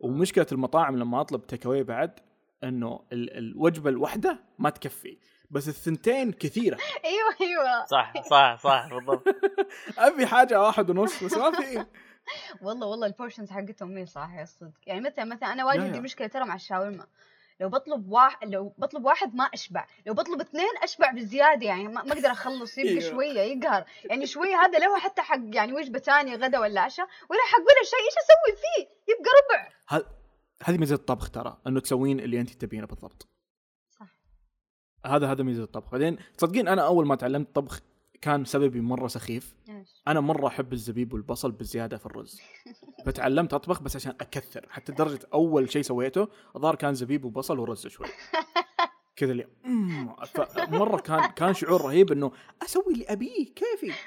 Speaker 3: ومشكلة المطاعم لما أطلب تيك أواي بعد إنه ال- الوجبة الواحدة ما تكفي بس الثنتين كثيرة.
Speaker 2: أيوه أيوه.
Speaker 1: صح صح صح بالضبط.
Speaker 3: أبي حاجة واحد ونص بس ما في.
Speaker 2: والله والله ال portions حقتهم مي صح يا صدق يعني مثلا مثلا أنا واجد
Speaker 3: يا
Speaker 2: عندي
Speaker 3: يا.
Speaker 2: مشكلة ترى مع الشاورما. لو بطلب واحد لو بطلب واحد ما أشبع. لو بطلب اثنين أشبع بزيادة يعني ما ما أقدر أخلص يبقى
Speaker 3: أيوه.
Speaker 2: شوية يقهر. يعني شوية هذا له حتى حق يعني وجبة ثانية غدا ولا عشاء ولا حق ولا شيء إيش أسوي فيه؟ يبقى ربع.
Speaker 3: هذه ميزة الطبخ ترى إنه تسوين اللي أنت تبينه بالضبط.
Speaker 2: صح.
Speaker 3: هذا هذا ميزة الطبخ. بعدين تصدقين أنا أول ما تعلمت طبخ كان سببي مرة سخيف. أنا مرة أحب الزبيب والبصل بزياده في الرز. فتعلمت أطبخ بس عشان أكثر حتى لدرجة أول شيء سويته الظاهر كان زبيب وبصل ورز شوي. كذا اللي مم. فمرة كان كان شعور رهيب إنه أسوي اللي أبيه كيفي؟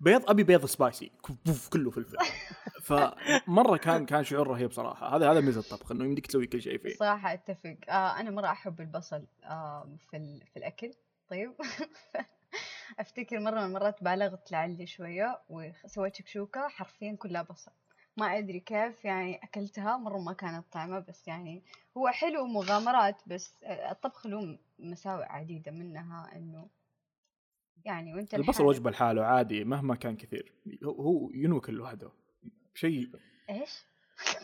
Speaker 3: بيض أبي بيض سبايسي. كف- كله فلفل. فمرة كان كان شعور رهيب صراحة. هذا هذا ميزة الطبخ إنه يمديك تسوي كل شيء فيه.
Speaker 2: صراحة أتفق. آه أنا مرة أحب البصل آه في في الأكل. طيب. أفتكر مرة من المرات بالغت لعلي شوية وسويت شكشوكة حرفيا كلها بصل. ما أدري كيف يعني أكلتها مرة ما كانت طعمة بس يعني هو حلو مغامرات بس آه، الطبخ له مساوئ عديدة منها إنه يعني وانت
Speaker 3: البصل وجبه لحاله عادي مهما كان كثير. هو- هو ينوكل لوحده شيء
Speaker 2: إيش؟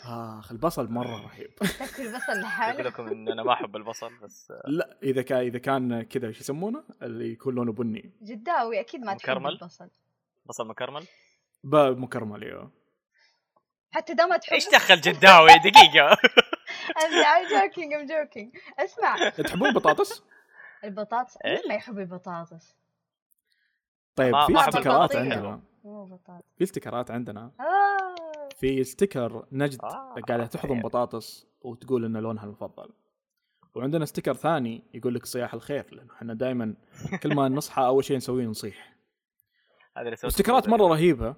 Speaker 3: آخ البصل مرة رهيب.
Speaker 2: تاكل بصل
Speaker 1: أقول
Speaker 2: لحاله
Speaker 1: لكم إن أنا ما أحب البصل بس
Speaker 3: لا إذا كان إذا كان كذا شو يسمونه؟ اللي يكون لونه بني.
Speaker 2: جداوي أكيد ما تحب
Speaker 1: مكرمل؟
Speaker 2: البصل.
Speaker 1: بصل مكرمل؟
Speaker 3: ب- مكرمل إيوه.
Speaker 2: حتى ده ما تحب
Speaker 1: إيش دخل جداوي؟ دقيقة.
Speaker 2: I'm joking I'm joking. اسمع.
Speaker 3: تحبون البطاطس؟
Speaker 2: البطاطس
Speaker 1: إيه؟
Speaker 2: مين ما يحب البطاطس؟
Speaker 3: طيب في استكرات
Speaker 2: البطاطس.
Speaker 3: عندنا. في استكرات عندنا.
Speaker 2: آه.
Speaker 3: في sticker نجد
Speaker 1: آه،
Speaker 3: قاعدة تحضن
Speaker 1: أوكي.
Speaker 3: بطاطس وتقول ان لونها المفضل. وعندنا sticker ثاني يقول لك صياح الخير لأنه إحنا دائما كل ما نصحى أول شيء نسويه نصيح.
Speaker 1: هذا
Speaker 3: مرة رهيبة.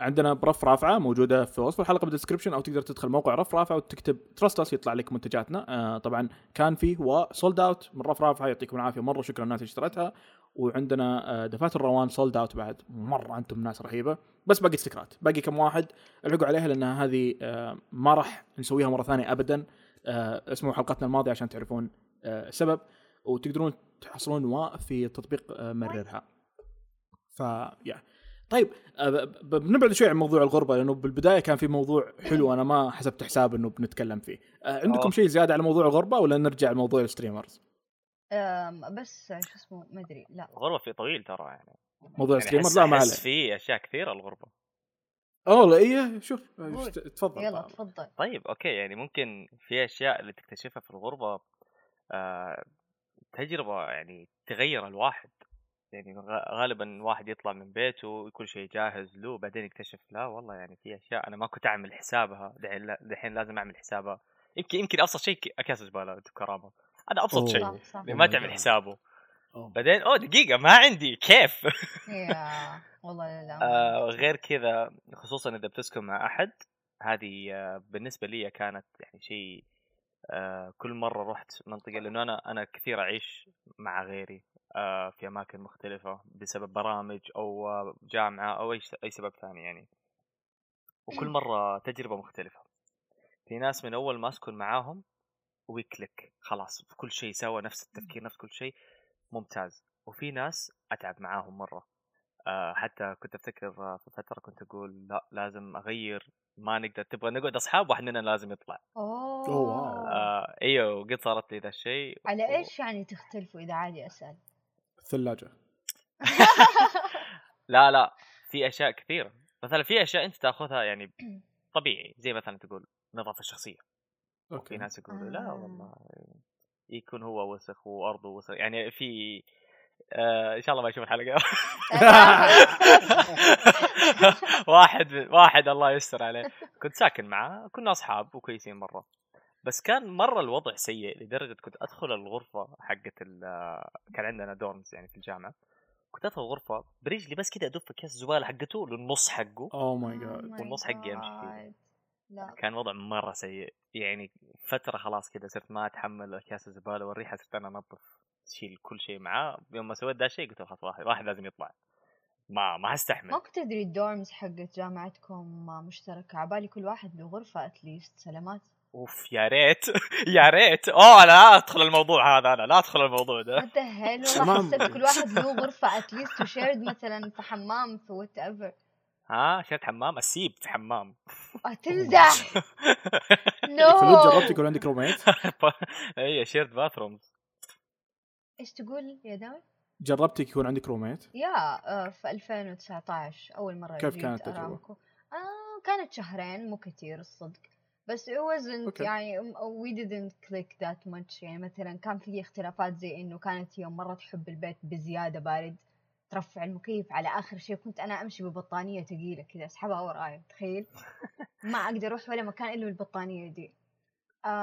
Speaker 3: عندنا برف رافعة موجودة في وصف الحلقة بال description أو تقدر تدخل موقع رف رافعة وتكتب trust us يطلع لك منتجاتنا. آه طبعا كان فيه و sold out من رف رافعة. يعطيكم العافية مرة شكرا للناس اللي اشترتها وعندنا دفاتر روان sold out بعد مرة أنتم ناس رهيبة. بس باقي استكرات. باقي كم واحد الحقوا عليها لأن هذه آه ما راح نسويها مرة ثانية ابدا. آه اسمعوا حلقتنا الماضية عشان تعرفون آه السبب. وتقدرون تحصلون نواة في تطبيق مررها ف يا طيب بنبعد شوي عن موضوع الغربة لأنه بالبداية كان في موضوع حلو أنا ما حسبت حساب إنه بنتكلم فيه. عندكم. شيء زيادة على موضوع الغربة ولا نرجع لموضوع ال
Speaker 2: streamers بس شو اسمه ما أدري لا.
Speaker 1: الغربة في طويل ترى يعني.
Speaker 3: موضوع
Speaker 1: يعني
Speaker 3: ال streamers
Speaker 1: أحس-
Speaker 3: لا ما عليه.
Speaker 1: في أشياء كثيرة الغربة.
Speaker 3: oh لا إيه شوف. تفضل
Speaker 2: يلا تفضل.
Speaker 1: طيب أوكي يعني ممكن في أشياء اللي تكتشفها في الغربة آه تجربة يعني تغير الواحد. يعني غالبا واحد يطلع من بيته كل شيء جاهز له بعدين يكتشف لا والله يعني في أشياء أنا ما كنت أعمل حسابها دحين لا- دحين لازم أعمل حسابها. يمكن يمكن أبسط شيء اكياس زباله أنتم كرامه هذا
Speaker 3: أبسط.
Speaker 1: شيء. اللي ما تعمل. حسابه.
Speaker 3: أوه.
Speaker 1: بعدين أوه دقيقة ما عندي. كيف؟
Speaker 2: يا والله لا
Speaker 1: آه غير كذا خصوصا إذا بتسكن مع أحد هذه آه بالنسبة لي كانت يعني شيء آه كل مرة رحت منطقة لأنه أنا أنا كثير أعيش مع غيري آه في أماكن مختلفة بسبب برامج أو آه، جامعة أو أي أي سبب ثاني يعني. وكل مرة تجربة مختلفة. في ناس من أول ما أسكن معاهم we click خلاص في كل شيء سوا نفس التفكير نفس كل شيء. ممتاز. وفي ناس أتعب معاهم مرة. آه حتى كنت أفتكر آه، في فترة كنت أقول لا لازم أغير ما نقدر تبغى نقعد أصحاب واحد مننا لازم يطلع.
Speaker 3: أوه.
Speaker 1: آه إيوه وقد صارت لي ذا الشيء.
Speaker 2: على إيش يعني تختلفوا إذا عادي أسأل؟
Speaker 3: الثلاجه
Speaker 1: لا لا في أشياء كثيرة. مثلا في أشياء أنت تأخذها يعني طبيعي زي مثلا تقول نظافة شخصية. في
Speaker 3: أوكي.
Speaker 1: ناس يقولوا لا
Speaker 2: آه.
Speaker 1: والله يكون هو وسخ وأرضه وسخ. يعني في آه إن شاء الله ما يشوف الحلقة. واحد واحد الله يستر عليه. كنت ساكن معاه كنا أصحاب وكويسين مرة. بس كان مرة الوضع سيء لدرجة كنت أدخل الغرفة حقت ال- كان عندنا dorms يعني في الجامعة. كنت أدخل الغرفة برجلي بس كذا أدف كيس الزباله حقته للنص حقه.
Speaker 3: oh my god
Speaker 1: والنص حقي أمشي فيه.
Speaker 2: لا.
Speaker 1: كان وضع مرة سيء. يعني فترة خلاص كذا صرت ما أتحمل أكياس الزبالة والريحة صرت أنا أنظف شيل كل شيء معاه. يوم ما سويت ذا الشيء قلت خلاص واحد واحد لازم يطلع. ما ما استحمل
Speaker 2: ما كنت ادري ال dorms حقت جامعتكم مشتركة؟ عبالي كل واحد له غرفه at least سلامات.
Speaker 1: أوف يا ريت. يا ريت. أوه لا أدخل الموضوع هذا أنا لا أدخل الموضوع ده.
Speaker 2: وات هيل والله. حسيت كل واحد له غرفة اتليست وشيرد مثلا في حمام في وات ايفر
Speaker 1: ها شرت حمام؟ أسيب في حمام.
Speaker 2: تمزح نو
Speaker 3: فلوت جربت يكون عندك روميت
Speaker 1: هي شيرت باثرومز
Speaker 2: إيش تقول يا داود؟
Speaker 3: جربت يكون عندك روميت
Speaker 2: يا آه، في 2019 أول مرة
Speaker 3: كيف كانت التجربة؟
Speaker 2: أرامكو. آه كانت شهرين مو كثير الصدق. بس it wasn't
Speaker 3: أوكي.
Speaker 2: يعني we didn't click that much. يعني مثلا كان في اختلافات زي إنه كانت هي مرة تحب البيت بزيادة بارد. ترفع المكيف على آخر شيء. كنت أنا أمشي ببطانية ثقيلة كذا أسحبها وراي تخيل؟ ما أقدر أروح ولا مكان إلا بالبطانية دي.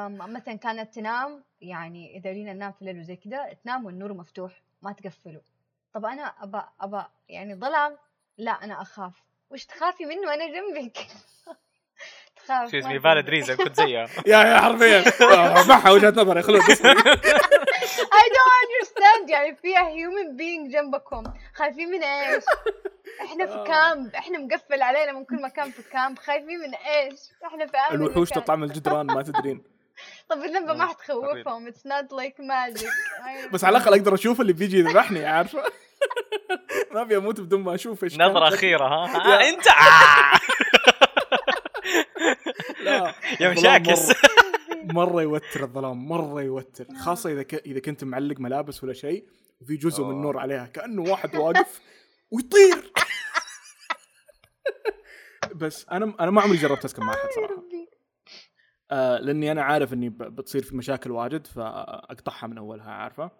Speaker 2: مثلا كانت تنام يعني إذا لينا ننام في الليل وزي كذا تنام والنور مفتوح ما تقفله طب أنا ابى ابى يعني ظلام؟ لا أنا أخاف. وش تخافي منه؟ أنا جنبك.
Speaker 1: اسمي فالد
Speaker 2: تقدر.
Speaker 1: ريزن كنت زيها
Speaker 3: يا يا حرفيا آه، معها وجهه نظري خلود اصبري.
Speaker 2: I don't understand يعني فيها human being جنبكم خايفين من إيش؟ إحنا في
Speaker 3: آه.
Speaker 2: كامب إحنا مقفل علينا من كل مكان في كامب خايفين من إيش؟ إحنا في امن
Speaker 3: الوحوش. تطلع من الجدران ما تدرين
Speaker 2: طب اللمبة ما
Speaker 1: آه،
Speaker 2: حتخوفهم it's not like magic
Speaker 3: بس على الأقل أقدر أشوف اللي بيجي يذبحني عارفة ما ابي أموت بدون ما أشوف إيش كان.
Speaker 1: نظرة أخيرة ها, انت آه.
Speaker 3: لا.
Speaker 1: يا مشاكس
Speaker 3: مرة, مرة يوتر الظلام مرة يوتر. خاصة إذا ك... إذا كنت معلق ملابس ولا شيء وفي جزء من
Speaker 1: أوه.
Speaker 3: النور عليها كأنه واحد واقف ويطير. بس أنا أنا ما عمري جربت أسكن مع أحد
Speaker 2: صراحة.
Speaker 3: آه لأني أنا عارف إني بتصير في مشاكل واجد فأقطعها من أولها عارفة؟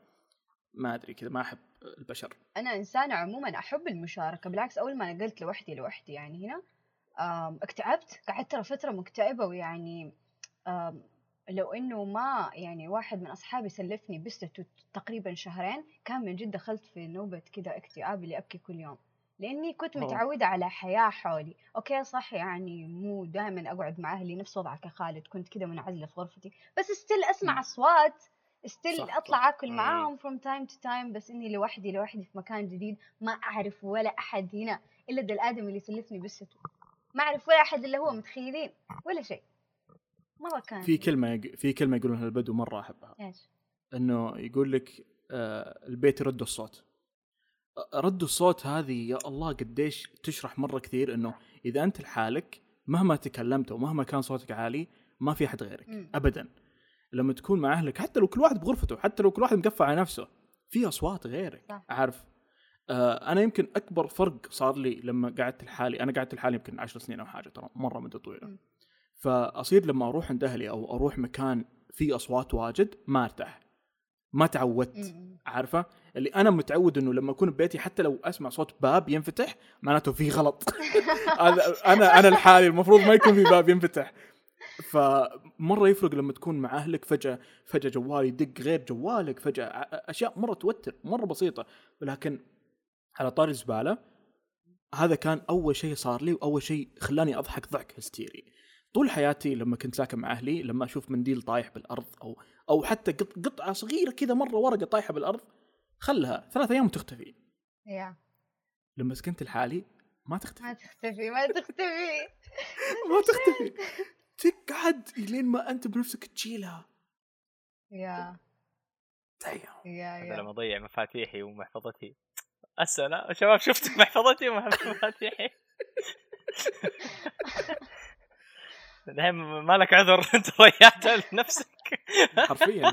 Speaker 3: ما أدري كذا ما أحب البشر.
Speaker 2: أنا إنسانة عموما أحب المشاركة بالعكس أول ما نقلت لوحدي لوحدي يعني هنا اكتئبت. قعدت ترى فترة مكتئبة ويعني لو إنه ما يعني واحد من أصحابي سلفني بستة تقريبا شهرين كان من جد دخلت في نوبة كذا اكتئاب اللي أبكي كل يوم. لأني كنت. متعودة على حياة حولي. أوكي صح يعني مو دائما أقعد مع أهلي نفس وضعك يا خالد. كنت كذا منعزلة في غرفتي. بس ستيل أسمع. أصوات
Speaker 3: صح،
Speaker 2: أطلع
Speaker 1: أكل.
Speaker 2: معاهم from time to time بس إني لوحدي لوحدي في مكان جديد ما أعرف ولا أحد هنا إلا ده الادمي اللي يسلفني بالستو ما أعرف ولا احد الا هو متخيلين ولا شيء. مرة كان
Speaker 3: في كلمة يق- في كلمة يقولونها البدو مرة أحبها.
Speaker 2: إيش؟
Speaker 3: إنه يقول لك آه البيت يرد الصوت. رد الصوت هذه يا الله قديش تشرح مرة كثير إنه إذا أنت لحالك مهما تكلمت ومهما كان صوتك عالي ما في أحد غيرك
Speaker 2: مم.
Speaker 3: ابدا. لما تكون مع أهلك حتى لو كل واحد بغرفته حتى لو كل واحد مقفل على نفسه في أصوات غيرك
Speaker 2: صح.
Speaker 3: عارف أنا يمكن أكبر فرق صار لي لما قعدت لحالي أنا قعدت لحالي يمكن عشر سنين أو حاجة ترى مرة مدة
Speaker 2: طويلة.
Speaker 3: فأصير لما أروح عند أهلي أو أروح مكان فيه أصوات واجد ما أرتاح ما تعودت. عارفة؟ اللي أنا متعود إنه لما أكون ببيتي حتى لو أسمع صوت باب ينفتح معناته في غلط. هذا أنا أنا لحالي المفروض ما يكون في باب ينفتح. فمرة يفرق لما تكون مع أهلك فجأة فجأة جوال يدق غير جوالك فجأة أشياء مرة توتر مرة بسيطة. ولكن على طاري الزبالة. هذا كان أول شيء صار لي وأول شيء خلاني أضحك ضحك هستيري. طول حياتي لما كنت ساكن مع أهلي لما أشوف منديل طايح بالأرض أو أو حتى قط- قطعة صغيرة كذا مرة ورقة طايحة بالأرض خلها. ثلاث أيام وتختفي
Speaker 2: يا.
Speaker 3: لما سكنت لحالي ما تختفي.
Speaker 2: ما تختفي ما تختفي.
Speaker 3: ما تختفي. تقعد لين ما أنت بنفسك تشيلها.
Speaker 2: يا.
Speaker 3: دايم
Speaker 2: يا
Speaker 1: هذا
Speaker 2: يا
Speaker 1: لما اضيع مفاتيحي ومحفظتي. السلام شباب شفت محفظتي ومفاتيحي الحين ما لك عذر أنت ضيعتها لنفسك.
Speaker 3: حرفيا.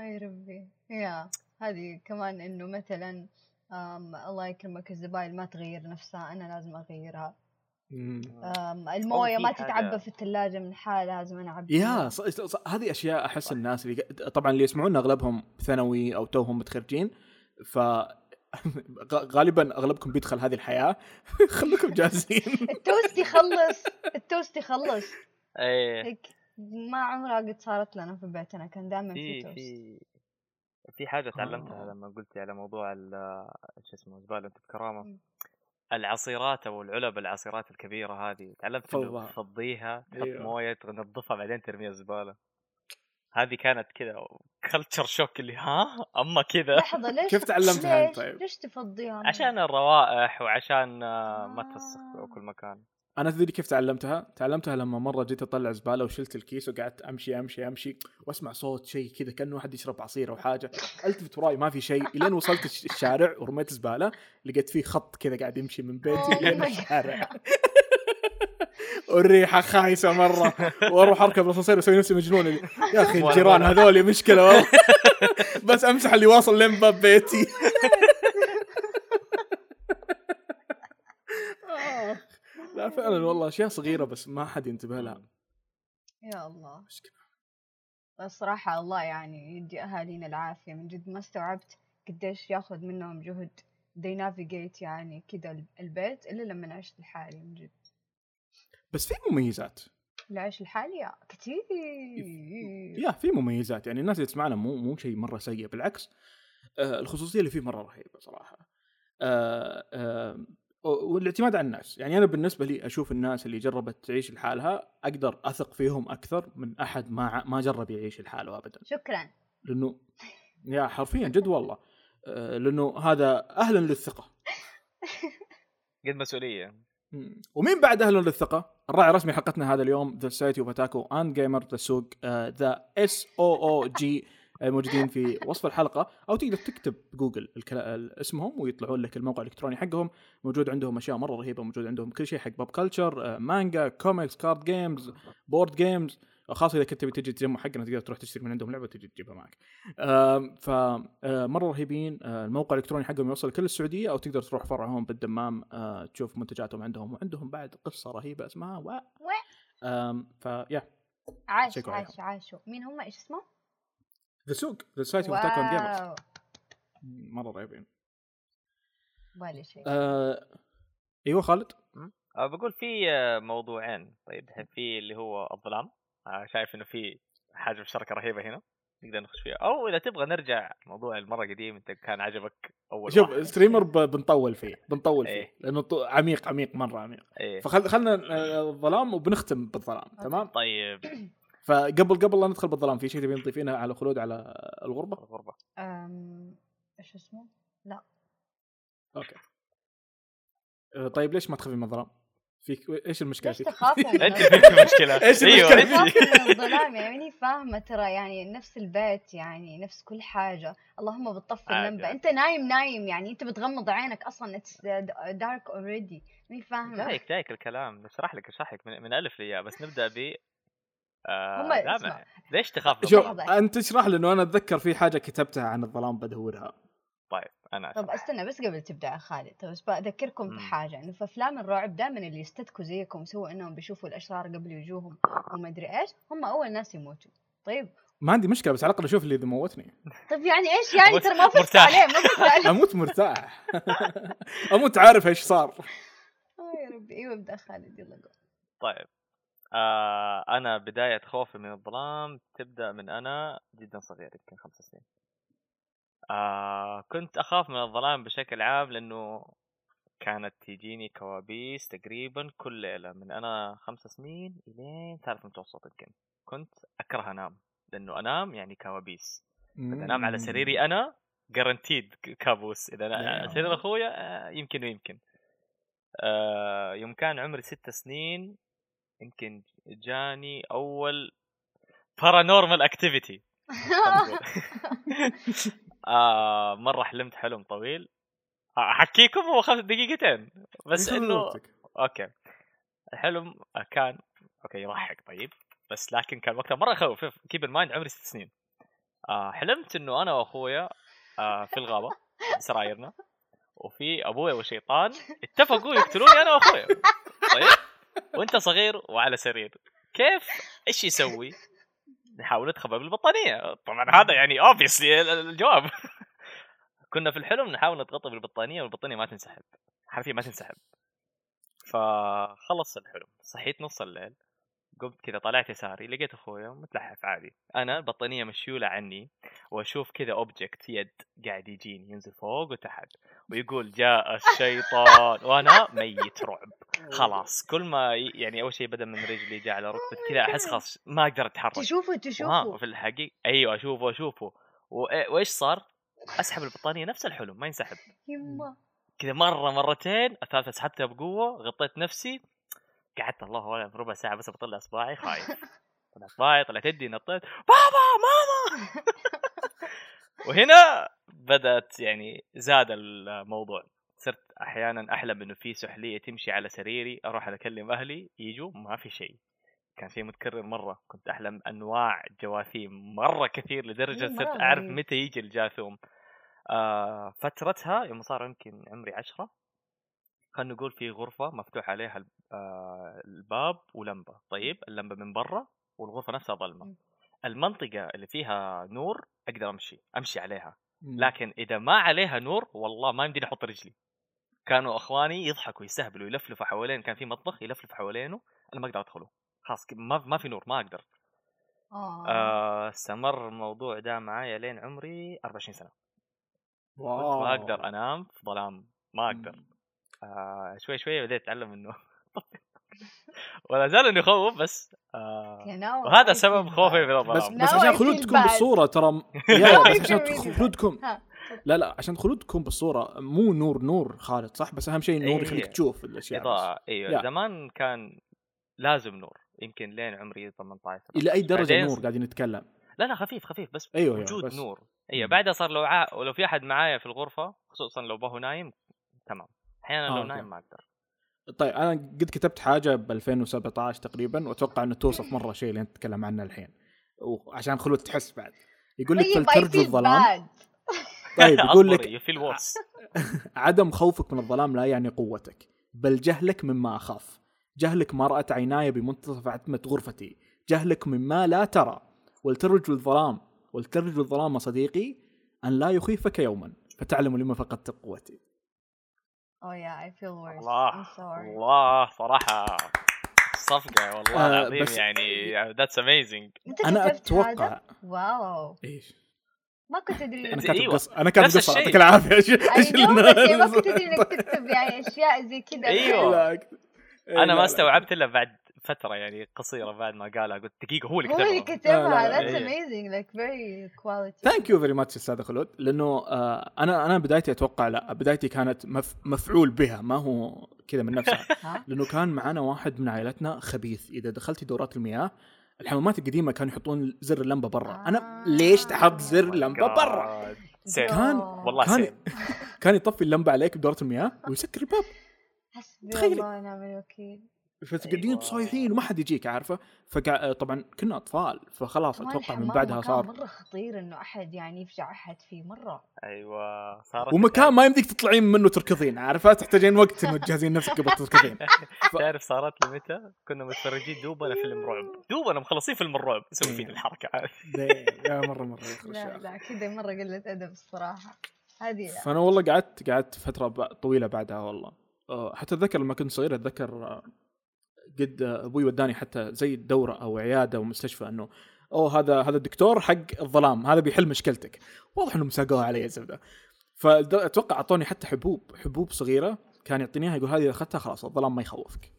Speaker 2: أي ربي. يا هذه كمان إنه مثلا الله يكرمك الزباين ما تغير نفسها أنا لازم أغيرها.
Speaker 1: الموية
Speaker 2: ما تتعبى في الثلاجة من حالها لازم أنا أعبيها.
Speaker 3: يا ص... ص... ص... هذه أشياء أحس الناس اللي طبعا اللي يسمعونا أغلبهم ثانوي أو توهم متخرجين ف غالبا أغلبكم بيدخل هذه الحياة. خليكم جاهزين.
Speaker 2: التوست يخلص. التوست يخلص. إيه. ما عمرها قد صارت لنا في بيتنا. كان دائما في توست
Speaker 1: في في حاجة تعلمتها
Speaker 3: آه.
Speaker 1: لما قلتي على موضوع ال- شو اسمه زبالة
Speaker 2: مم.
Speaker 1: العصيرات أو العلب العصيرات الكبيرة هذه تعلمت انه. تفضيها تحط
Speaker 3: أيوة.
Speaker 1: موية تنظفها بعدين ترميها الزبالة. هذه كانت كذا culture shock اللي ها؟ أما كذا.
Speaker 2: لحظة ليش
Speaker 3: كيف تعلمتها
Speaker 2: ليش
Speaker 3: أنت طيب؟
Speaker 2: ليش تفضيها
Speaker 1: عشان الروائح وعشان آه، ما
Speaker 2: آه.
Speaker 1: كل مكان.
Speaker 3: أنا تدري كيف تعلمتها؟ تعلمتها لما مرة جيت أطلع زباله وشلت الكيس وقعدت أمشي أمشي أمشي وأسمع صوت شيء كذا كانه واحد يشرب عصير أو حاجة. ألتفت وراي ما في شيء. إلين وصلت الش- الشارع ورميت زباله لقيت فيه خط كذا قاعد يمشي من بيتي لين الشارع. والريحه خايسة مرة. وأروح أركب الأسانسير وأسوي نفسي مجنون. يا
Speaker 1: أخي
Speaker 3: الجيران. هذول مشكلة والله. بس أمسح اللي واصل لين باب بيتي. آه. لا فعلا والله أشياء صغيرة بس ما حد ينتبه لها.
Speaker 2: يا الله.
Speaker 3: مشكلة.
Speaker 2: الصراحة الله يعني يدي أهالينا العافية. من جد ما استوعبت قديش ياخذ منهم جهد. They navigate يعني كذا ال- البيت إلا لما عشت لحالي من جد.
Speaker 3: بس في مميزات.
Speaker 2: العيش لحالي يا كثير
Speaker 3: yeah في مميزات. يعني الناس اللي تسمعنا مو مو شيء مرة سيء بالعكس آه الخصوصية اللي فيه مرة رهيبة صراحة. آه آه والاعتماد على الناس. يعني أنا بالنسبة لي أشوف الناس اللي جربت تعيش لحالها أقدر أثق فيهم أكثر من أحد ما ما جرب يعيش لحاله ابدا.
Speaker 2: شكرا.
Speaker 3: لأنه يا حرفيا جد والله. آه لأنه هذا أهلا للثقة.
Speaker 1: قد
Speaker 3: مسؤولية. ومين بعد أهلا للثقه؟ الراعي الرسمي حلقتنا هذا اليوم the Society of Otaku and Gamer the SOOG the S O O G آه، موجودين في وصف الحلقة أو تقدر تكتب جوجل. اسمهم ويطلعون لك الموقع الإلكتروني حقهم موجود عندهم أشياء مرة رهيبة موجود عندهم كل شيء حق pop culture manga comics card games board games خاصة إذا كنت تبي تجي تجمع حقنا تقدر تروح تشتري من عندهم لعبة وتجي تجيبها معك. ف مرة رهيبين. آه، الموقع الإلكتروني حقهم يوصل كل السعودية أو تقدر تروح فرعهم بالدمام آه، تشوف منتجاتهم عندهم. وعندهم بعد قصة رهيبة اسمها و. فيا
Speaker 2: عاش عاش عاشوا مين هم؟ إيش اسمه؟
Speaker 3: the SOOG the Society of Otaku and
Speaker 2: Gamers
Speaker 3: مرة رهيبين.
Speaker 2: ولا شيء.
Speaker 3: آه... إيوه خالد؟
Speaker 1: أه بقول في آه، موضوعين. طيب في اللي هو الظلام. آه، شايف إنه في حاجة مشتركه رهيبة هنا نقدر نخش فيها. أو إذا تبغى نرجع موضوع المرة قديم أنت كان عجبك أول
Speaker 3: شوف
Speaker 1: واحد.
Speaker 3: streamer ب... بنطول فيه بنطول فيه
Speaker 1: إيه.
Speaker 3: لأنه ط... عميق عميق مرة عميق.
Speaker 1: إيه.
Speaker 3: فخل خلنا آه، الظلام وبنختم بالظلام تمام؟
Speaker 1: طيب.
Speaker 3: فقبل قبل لا ندخل بالظلام في شيء تبين تضيفينه على خلود على الغربة؟
Speaker 1: الغربة.
Speaker 2: أم، إيش اسمه؟
Speaker 3: أوكي. آه، طيب ليش ما تخافين من الظلام؟ فيك إيش
Speaker 2: المشكلة
Speaker 3: فيك؟
Speaker 2: أنت؟
Speaker 1: فيك مشكلة.
Speaker 3: إيش
Speaker 1: أيوه.
Speaker 3: المشكلة
Speaker 1: انت
Speaker 2: تخافوا من الظلام؟ يعني ماني فاهمة ترى يعني نفس البيت يعني نفس كل حاجة. اللهم بتطفي
Speaker 1: عادي.
Speaker 2: أنت نايم نايم يعني أنت بتغمض عينك أصلا. it's dark already ماني فاهمة.
Speaker 1: جايك جايك الكلام. بشرح لك اشرح لك. من, من ألف لياء بس نبدأ ب آه
Speaker 2: هم
Speaker 1: ليش تخاف من
Speaker 3: شوف. أنت اشرح لي إنه أنا أتذكر في حاجة كتبتها عن الظلام بدورها
Speaker 1: طيب. أنا
Speaker 2: طب. استنى بس قبل تبدأ يا خالد طب بس بذكركم. بحاجة إنه في أفلام الرعب دائما اللي يستذكوا زيكم سووا إنهم بيشوفوا الأشرار قبل يجوهم وما أدري إيش هم أول ناس يموتوا. طيب؟
Speaker 3: ما عندي مشكلة بس على الأقل أشوف اللي موتني.
Speaker 2: طيب يعني إيش؟ يعني ترى ما فزت. عليه ما فزت عليه.
Speaker 3: أموت مرتاح. أموت عارف إيش صار.
Speaker 2: آه يا ربي. أيوه ابدأ خالد يلا قول.
Speaker 1: طيب. آه أنا بداية خوفي من الظلام تبدأ من أنا جدا صغير يمكن خمس سنين. آه كنت أخاف من الظلام بشكل عام لأنه كانت تجيني كوابيس تقريبا كل ليلة من أنا خمس سنين إلين ثالث متوسط يمكن. كنت أكره أنام لأنه أنام يعني كوابيس. إذا أنام على سريري أنا guaranteed كابوس. إذا
Speaker 3: Yeah.
Speaker 1: سرير أخويا آه، يمكن ويمكن. آه يوم كان عمري ست سنين يمكن جاني أول paranormal activity آه مرة حلمت حلم طويل. أحكيكم هو خمس دقيقتين. بس
Speaker 3: إنه.
Speaker 1: أوكي. الحلم كان أوكي يضحك طيب. بس لكن كان وقتها مرة يخوف keep in mind عمري ست سنين. آه حلمت إنه أنا وأخويا آه في الغابة سرايرنا. وفي أبويا وشيطان اتفقوا يقتلوني أنا وأخويا. طيب. وأنت صغير وعلى سرير. كيف؟ إيش يسوي؟ نحاول نتخبى بالبطانية. طبعا هذا يعني obviously الجواب. كنا في الحلم نحاول نتغطى بالبطانية والبطانية ما تنسحب. حرفيا ما تنسحب. فخلص الحلم. صحيت نص الليل. قمت كذا طلعت يساري لقيت أخويا متلحف عادي. أنا البطانيه مشيولة عني وأشوف كذا اوبجكت يد قاعد يجيني ينزل فوق وتحت ويقول جاء الشيطان وأنا ميت رعب. خلاص كل ما يعني أول شيء بدا من رجلي جاء على ركبتي كذا أحس خلاص ما أقدر أتحرك.
Speaker 2: تشوفوا
Speaker 1: ها
Speaker 2: تشوفوا
Speaker 1: في الحقيقة أيوه أشوفه أشوفه. وإيش صار؟ أسحب البطانية نفس الحلم ما ينسحب.
Speaker 2: يما.
Speaker 1: كذا مرة مرتين الثالثه سحبتها بقوة غطيت نفسي قعدت الله ولا ربع ساعة بس بطلع إصبعي خايف. طلعت إصبعي طلعت يدي نطيت. بابا ماما! وهنا بدأت يعني زاد الموضوع. صرت أحيانا أحلم إنه في سحلية تمشي على سريري أروح أكلم أهلي يجوا ما في شيء. كان شيء متكرر مرة. كنت أحلم أنواع جواثيم مرة كثير
Speaker 2: لدرجة
Speaker 1: صرت
Speaker 2: أعرف.
Speaker 1: متى يجي الجاثوم. آه فترتها يوم صار يمكن عمري عشرة خلينا نقول في غرفة مفتوح عليها آه الباب ولمبة. طيب اللمبة من برا والغرفة نفسها ظلمة.
Speaker 2: مم.
Speaker 1: المنطقة اللي فيها نور أقدر أمشي أمشي عليها. لكن إذا ما عليها نور والله ما يمديني أحط رجلي. كانوا إخواني يضحكوا يستهبلوا يلفلفوا حوالين كان في مطبخ يلفلف حوالينه أنا ما أقدر أدخله. خلاص ما في نور ما أقدر.
Speaker 2: آه.
Speaker 1: آه استمر الموضوع ده معايا لين عمري 24 سنة.
Speaker 3: واو
Speaker 1: ما أقدر أنام في ظلام ما أقدر.
Speaker 3: مم.
Speaker 1: آه شوي شوي بديت أتعلم إنه ولا زال انه يخوف بس آه وهذا
Speaker 2: I
Speaker 1: سبب خوفي. من
Speaker 3: بس
Speaker 1: الظلام
Speaker 3: بس
Speaker 2: Now
Speaker 3: عشان
Speaker 2: I
Speaker 3: خلود
Speaker 2: feel
Speaker 3: تكون
Speaker 2: bad.
Speaker 3: بالصورة ترى بس عشان
Speaker 2: feel really
Speaker 3: خلود تكون
Speaker 2: ها.
Speaker 3: لا لا عشان خلود تكون بالصورة مو نور نور خالد صح بس أهم شيء النور
Speaker 1: إيه.
Speaker 3: يخليك تشوف الأشياء بس.
Speaker 1: اضاءه
Speaker 3: أيوه.
Speaker 1: زمان كان لازم نور يمكن لين عمري 18
Speaker 3: إلى أي
Speaker 1: درجة
Speaker 3: نور قاعدين نتكلم
Speaker 1: لا لا خفيف خفيف بس
Speaker 3: أيوه
Speaker 1: وجود
Speaker 3: بس
Speaker 1: نور اي
Speaker 3: مم.
Speaker 1: بعدها صار لو ع... ولو في أحد معايا في الغرفة خصوصا لو بهو نايم تمام أحيانا
Speaker 3: آه،
Speaker 1: لو
Speaker 3: أوكي.
Speaker 1: نايم ما أقدر.
Speaker 3: طيب أنا قد كتبت حاجة ب 2017 تقريبا وأتوقع إنه توصف مرة شيء اللي نتكلم عنه الحين. وعشان خلود تحس بعد. يقول لك
Speaker 2: طيب I
Speaker 3: فلترجو
Speaker 2: feel
Speaker 3: الظلام. طيب يقول لك عدم خوفك من الظلام لا يعني قوتك بل جهلك مما أخاف. جهلك ما رأت عيناي بمنتصف عتمة غرفتي. جهلك مما لا ترى. ولترجو الظلام ولترجو الظلام صديقي أن لا يخيفك يوما فتعلم لما فقدت قوتي.
Speaker 2: Oh yeah, I feel worse.
Speaker 1: الله
Speaker 2: I'm sorry.
Speaker 1: الله صراحة صفقة والله
Speaker 3: آه،
Speaker 1: العظيم
Speaker 3: بس-
Speaker 1: يعني
Speaker 2: that's
Speaker 3: amazing
Speaker 2: كتبت هذا؟
Speaker 3: أتوقع
Speaker 2: واو
Speaker 3: إيش
Speaker 2: ما كنت أدري
Speaker 3: أنا
Speaker 1: أنت-
Speaker 3: كاتب. قصة أنا كاتب قصة. يعطيك العافية ال-
Speaker 2: بس يعني ما كنت أدري إنك تكتب يعني أشياء زي كذا
Speaker 3: أكت- إيه،
Speaker 1: أنا
Speaker 3: لا،
Speaker 1: ما. استوعبت إلا بعد فترة يعني قصيرة بعد ما قالها. قلت دقيقة هو اللي
Speaker 2: هو اللي
Speaker 1: كتبها
Speaker 3: لا،
Speaker 2: كتبها.
Speaker 3: لا،
Speaker 2: that's
Speaker 1: إيه.
Speaker 2: amazing. Like very quality.
Speaker 3: thank you very much أستاذ خلود. لأنه آه أنا أنا بدايتي أتوقع لا بدايتي كانت مف مفعول بها. ما هو كذا من نفسها.
Speaker 2: ها؟
Speaker 3: لأنه كان معنا واحد من عائلتنا خبيث. إذا دخلتي دورات المياه الحمامات القديمة كانوا يحطون زر اللمبة برا. أنا
Speaker 2: آه.
Speaker 3: ليش تحط زر
Speaker 1: Oh my
Speaker 3: لمبه برا. كان-
Speaker 1: والله
Speaker 3: كان كان يطفي اللمبة عليك بدورة المياه ويسكر الباب.
Speaker 2: حسبي
Speaker 3: تخيلي.
Speaker 2: الله ونعم الوكيل
Speaker 3: فتقعدين
Speaker 1: أيوة.
Speaker 3: صايحين وما حد يجيك عارفة؟ فقع... طبعا كنا أطفال فخلاص أتوقع من بعدها صار
Speaker 2: مرة خطير إنه أحد يعني يفجع أحد فيه مرة.
Speaker 1: أيوه صارت
Speaker 3: ومكان ما يمديك تطلعين منه تركضين عارفة؟ تحتاجين وقت إنه تجهزين نفسك قبل تركضين. ف-
Speaker 1: تعرف صارت لي متى؟ كنا متفرجين دوبنا فيلم رعب دوبنا مخلصين فيلم الرعب يسوي
Speaker 3: إيه.
Speaker 1: فينا الحركه
Speaker 3: يا مرة مرة
Speaker 2: لا. لا كذا مرة قلة أدب الصراحة. هذه
Speaker 3: فأنا والله قعدت قعدت فترة ب- طويلة بعدها والله. آه، حتى أتذكر لما كنت صغير أتذكر آه، قد أبوي وداني حتى زي دورة أو عيادة أو مستشفى إنه أوه هذا هذا الدكتور حق الظلام هذا بيحل مشكلتك. واضح إنهم ساقوها علي الزبده فاتوقع أعطوني حتى حبوب حبوب صغيرة كان يعطيني إياها يقول هذه إذا أخذتها خلاص الظلام ما يخوفك.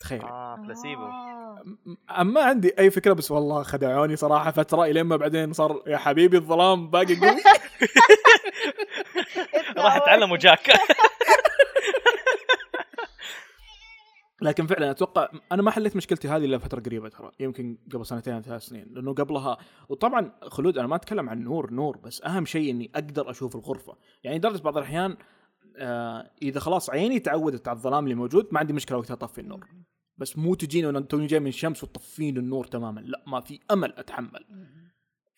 Speaker 3: تخيل.
Speaker 1: آه بلاسيبو
Speaker 2: آه.
Speaker 3: ما عندي أي فكرة بس والله خدعوني صراحة فترة الين ما بعدين صار يا حبيبي الظلام باقي قوي
Speaker 1: راح اتعلم وجاك
Speaker 3: لكن فعلا أتوقع أنا ما حليت مشكلتي هذه إلا فترة قريبة ترى يمكن قبل سنتين ثلاث سنين لأنه قبلها وطبعا خلود أنا ما أتكلم عن نور نور بس أهم شيء إني أقدر أشوف الغرفة. يعني لدرجة بعض الأحيان آه إذا خلاص عيني تعودت على الظلام اللي موجود ما عندي مشكلة وقتها أطفي النور. بس مو تجيني وأنا توني جاي من الشمس وتطفين النور تماما لا ما في أمل أتحمل.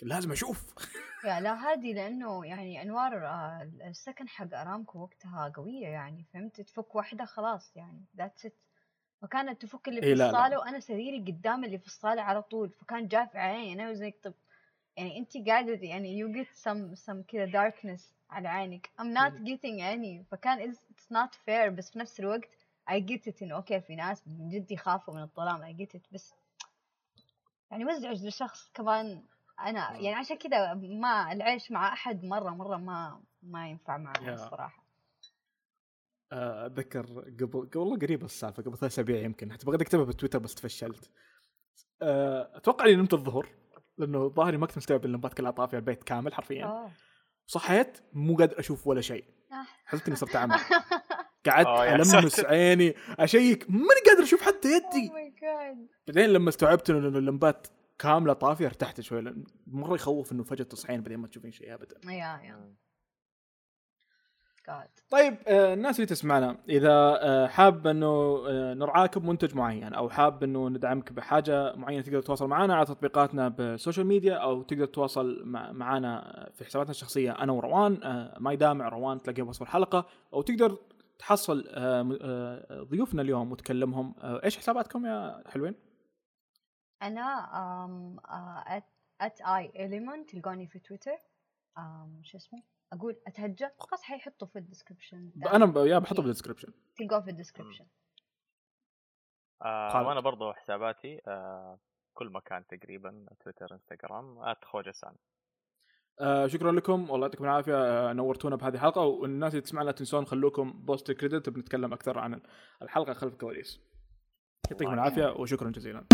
Speaker 3: لازم
Speaker 2: أشوف. لا هذه لأنه يعني أنوار آه، السكن حق أرامكو وقتها قوية يعني فهمت؟ تفك واحدة خلاص يعني that's it فكانت تفك اللي في
Speaker 3: إيه.
Speaker 2: الصالة وأنا سريري قدام اللي في الصالة على طول فكان جا في عيني أنا وزيك طب يعني انت قاعدة يعني you get some some كذا darkness على عينك I'm not getting any فكان it's not fair بس في نفس الوقت I get it إنه أوكي في ناس من جد يخافوا من الظلام I get it بس يعني مزعج لشخص كمان أنا يعني عشان كذا ما العيش مع أحد مرة مرة ما ما ينفع معي
Speaker 3: يا.
Speaker 2: الصراحة
Speaker 3: آه، اتذكر قبل قبل والله قريبه السالفة قبل ثلاث أسابيع يمكن حتى بغيت أكتبها بالتويتر بس تفشلت آه، أتوقع إني نمت الظهر لأنه ظاهري ما كنت مستوعب اللمبات كلها طافيه البيت كامل حرفيا
Speaker 2: آه
Speaker 3: صحيت مو قادر أشوف ولا شيء
Speaker 2: آه.
Speaker 3: حسيت إني صرت أعمى قعدت
Speaker 1: آه، يا ألمس.
Speaker 3: عيني أشيك ماني قادر أشوف حتى يدي
Speaker 2: Oh.
Speaker 3: بعدين لما استوعبت إنه اللمبات كاملة طافية ارتحت شوي لأن مرة يخوف إنه فجأة تصحين بعدين ما تشوفين شيء ابدا
Speaker 2: يا يا God.
Speaker 3: طيب آه، الناس اللي تسمعنا إذا آه، حاب إنه آه، نرعاك بمنتج معين أو حاب إنه ندعمك بحاجة معينة تقدر تتواصل معنا على تطبيقاتنا بالسوشيال ميديا أو تقدر تتواصل مع معنا في حساباتنا الشخصية أنا وروان ما يدامع روان تلاقيه بوصف الحلقة أو تقدر تحصل ضيوفنا اليوم وتكلمهم. إيش حساباتكم يا حلوين؟
Speaker 2: أنا i element تلقوني في تويتر. شو اسمه؟ أقول أتهجى خلاص حيحطوا في ال
Speaker 3: description أنا ب- يا بحطه بال description
Speaker 2: تلقوه في ال
Speaker 1: description
Speaker 3: آه.
Speaker 1: وأنا برضو حساباتي آه كل مكان تقريبا تويتر إنستغرام خوجسان
Speaker 3: آه شكرا لكم والله يعطيكم العافية آه نورتونا بهذه الحلقة والناس اللي تسمعنا لا تنسون خلوكم بوست كريدت بنتكلم أكثر عن الحلقة خلف الكواليس يعطيكم العافية وشكرا جزيلا.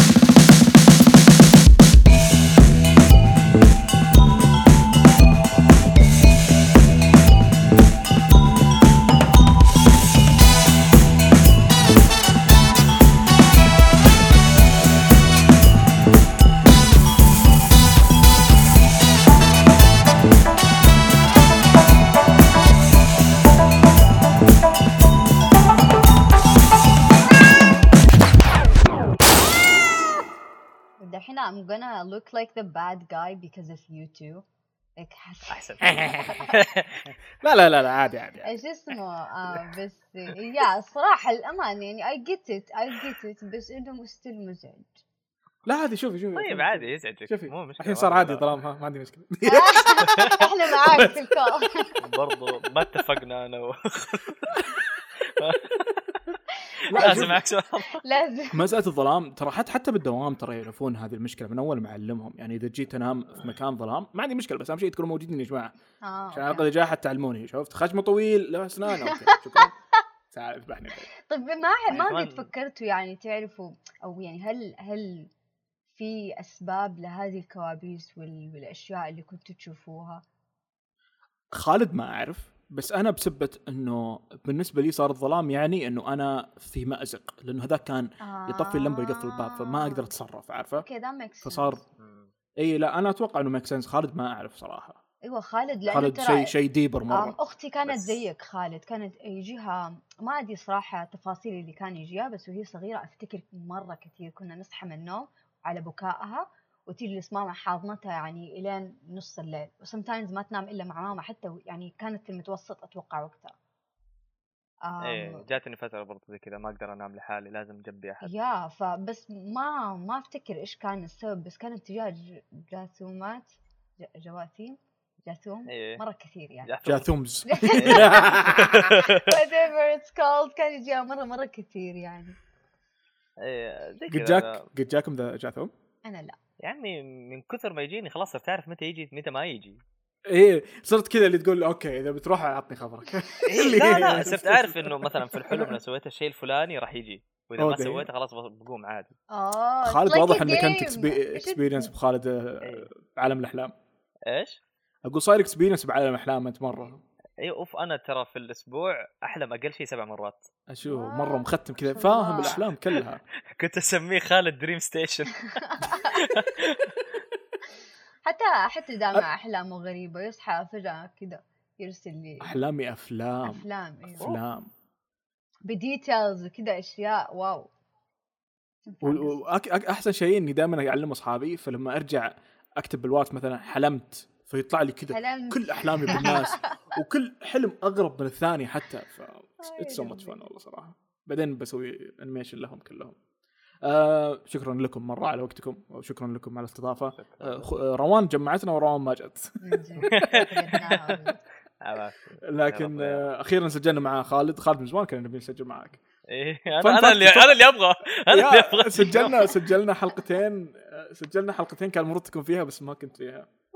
Speaker 2: I'm gonna look like the bad guy because of you two
Speaker 1: احسن
Speaker 3: لا لا لا لا عادي عادي, عادي.
Speaker 2: إيش اسمه آه بس يا الصراحة الأمان يعني I get it I get it بس إنه ستيل مزعج.
Speaker 3: لا عادي شوفي شوفي
Speaker 1: طيب عادي يزعجك
Speaker 3: شوفي.
Speaker 1: مو مشكلة
Speaker 3: الحين صار عادي ها ما عندي مشكلة.
Speaker 2: إحنا معاك في الكول
Speaker 1: برضو ما اتفقنا أنا و...
Speaker 3: لا،
Speaker 1: لازم سؤال
Speaker 2: لازم.
Speaker 3: مسألة الظلام ترى حتى حتى بالدوام ترى يعرفون هذه المشكلة من أول ما أعلمهم. يعني إذا جيت انام في مكان ظلام ما عندي مشكلة بس أهم شيء تكونوا موجودين يا جماعة.
Speaker 2: آه،
Speaker 3: عشان على. الأقل إذا جاء حتى تعلموني شفت؟ خشمه طويل له أسنان أوكي شكرا. تعال اذبحني
Speaker 2: طيب ما
Speaker 1: يعني
Speaker 2: ما قد فكرتوا يعني تعرفوا أو يعني هل هل في أسباب لهذه الكوابيس وال- والأشياء اللي كنتوا تشوفوها؟
Speaker 3: خالد ما أعرف. بس أنا بسبه إنه بالنسبة لي صار الظلام يعني إنه أنا في مأزق لأنه هذاك كان يطفي اللمبة ويقفل الباب فما أقدر أتصرف عارفة؟
Speaker 2: أوكي that make
Speaker 3: فصار إي لا أنا أتوقع إنه make sense خالد ما أعرف صراحة.
Speaker 2: أيوه خالد لأنه
Speaker 3: خالد شيء شيء
Speaker 2: deeper
Speaker 3: مرة.
Speaker 2: أختي كانت
Speaker 1: بس-
Speaker 2: زيك خالد. كانت يجيها ما أدري صراحة تفاصيل اللي كان يجيها بس وهي صغيرة أفتكر مرة كثير كنا نصحى من النوم على بكائها وتجلس ماما حاضنتها يعني الين نص الليل. و sometimes ما تنام إلا مع ماما حتى يعني كانت في المتوسط أتوقع وقتها.
Speaker 1: إيه جاتني فترة برضو زي كذا ما أقدر أنام لحالي لازم جنبي أحد.
Speaker 2: يا فبس ما ما أفتكر إيش كان السبب بس كانت تجاه جاثومات جواثيم جاثوم
Speaker 1: إيه.
Speaker 2: مرة كثير يعني.
Speaker 1: جاثوم.
Speaker 3: جاثومز
Speaker 2: whatever it's called كان يجيها مرة مرة كثير يعني.
Speaker 1: إيه زي
Speaker 3: قد
Speaker 1: كذا
Speaker 3: جاك
Speaker 1: أنا-
Speaker 3: قد جاكم ذا جاثوم؟
Speaker 2: أنا لا.
Speaker 1: يعني من كثر ما يجيني خلاص صرت أعرف متى يجي متى ما يجي
Speaker 3: إيه صرت كذا اللي تقول okay إذا بتروح عطني خبرك
Speaker 1: إيه لا لا صرت أعرف إنه مثلا في الحلم لو سويت الشيء الفلاني راح يجي وإذا ما. سويته خلاص بقوم عادي
Speaker 2: آه
Speaker 3: خالد
Speaker 2: like
Speaker 3: واضح انك انت
Speaker 2: experience؟
Speaker 3: بخالد آه،
Speaker 1: إيه.
Speaker 3: عالم الأحلام
Speaker 1: إيش؟
Speaker 3: أقول صاير experience بعالم الأحلام أنت مرة
Speaker 1: اي أوف أنا ترى في الأسبوع أحلم أقل شيء سبع مرات.
Speaker 2: أشوف.
Speaker 3: مرة مختم كذا. فاهم. الأحلام كلها.
Speaker 1: كنت أسميه خالد Dream Station.
Speaker 2: حتى حتى دائما أحلامه غريبة يصحى فجأة كذا يرسل لي
Speaker 3: أحلامي أفلام.
Speaker 2: أفلام أيوة.
Speaker 3: أفلام.
Speaker 2: ب details وكذا أشياء wow.
Speaker 3: واحسن شيء إني دائما أعلم أصحابي فلما أرجع أكتب بالواتس مثلا حلمت فيطلع لي كذا. كل أحلامي بالناس. وكل حلم اغرب من الثاني حتى. ف
Speaker 2: it's
Speaker 3: so
Speaker 2: much.
Speaker 3: fun والله صراحة. بعدين بسوي animation لهم كلهم. آه شكرا لكم مرة على وقتكم وشكرا لكم على الاستضافة. آه آه، روان جمعتنا وروان ما جت. لكن
Speaker 1: يا
Speaker 3: آه أخيرا سجلنا مع خالد. خالد من زمان كنا نبي نسجل معك.
Speaker 1: إيه
Speaker 3: Fun أنا
Speaker 1: أنا اللي أنا اللي أبغى. أنا اللي أبغى.
Speaker 3: سجلنا سجلنا حلقتين. آه، سجلنا حلقتين كان المفروض تكون فيها بس ما كنت فيها.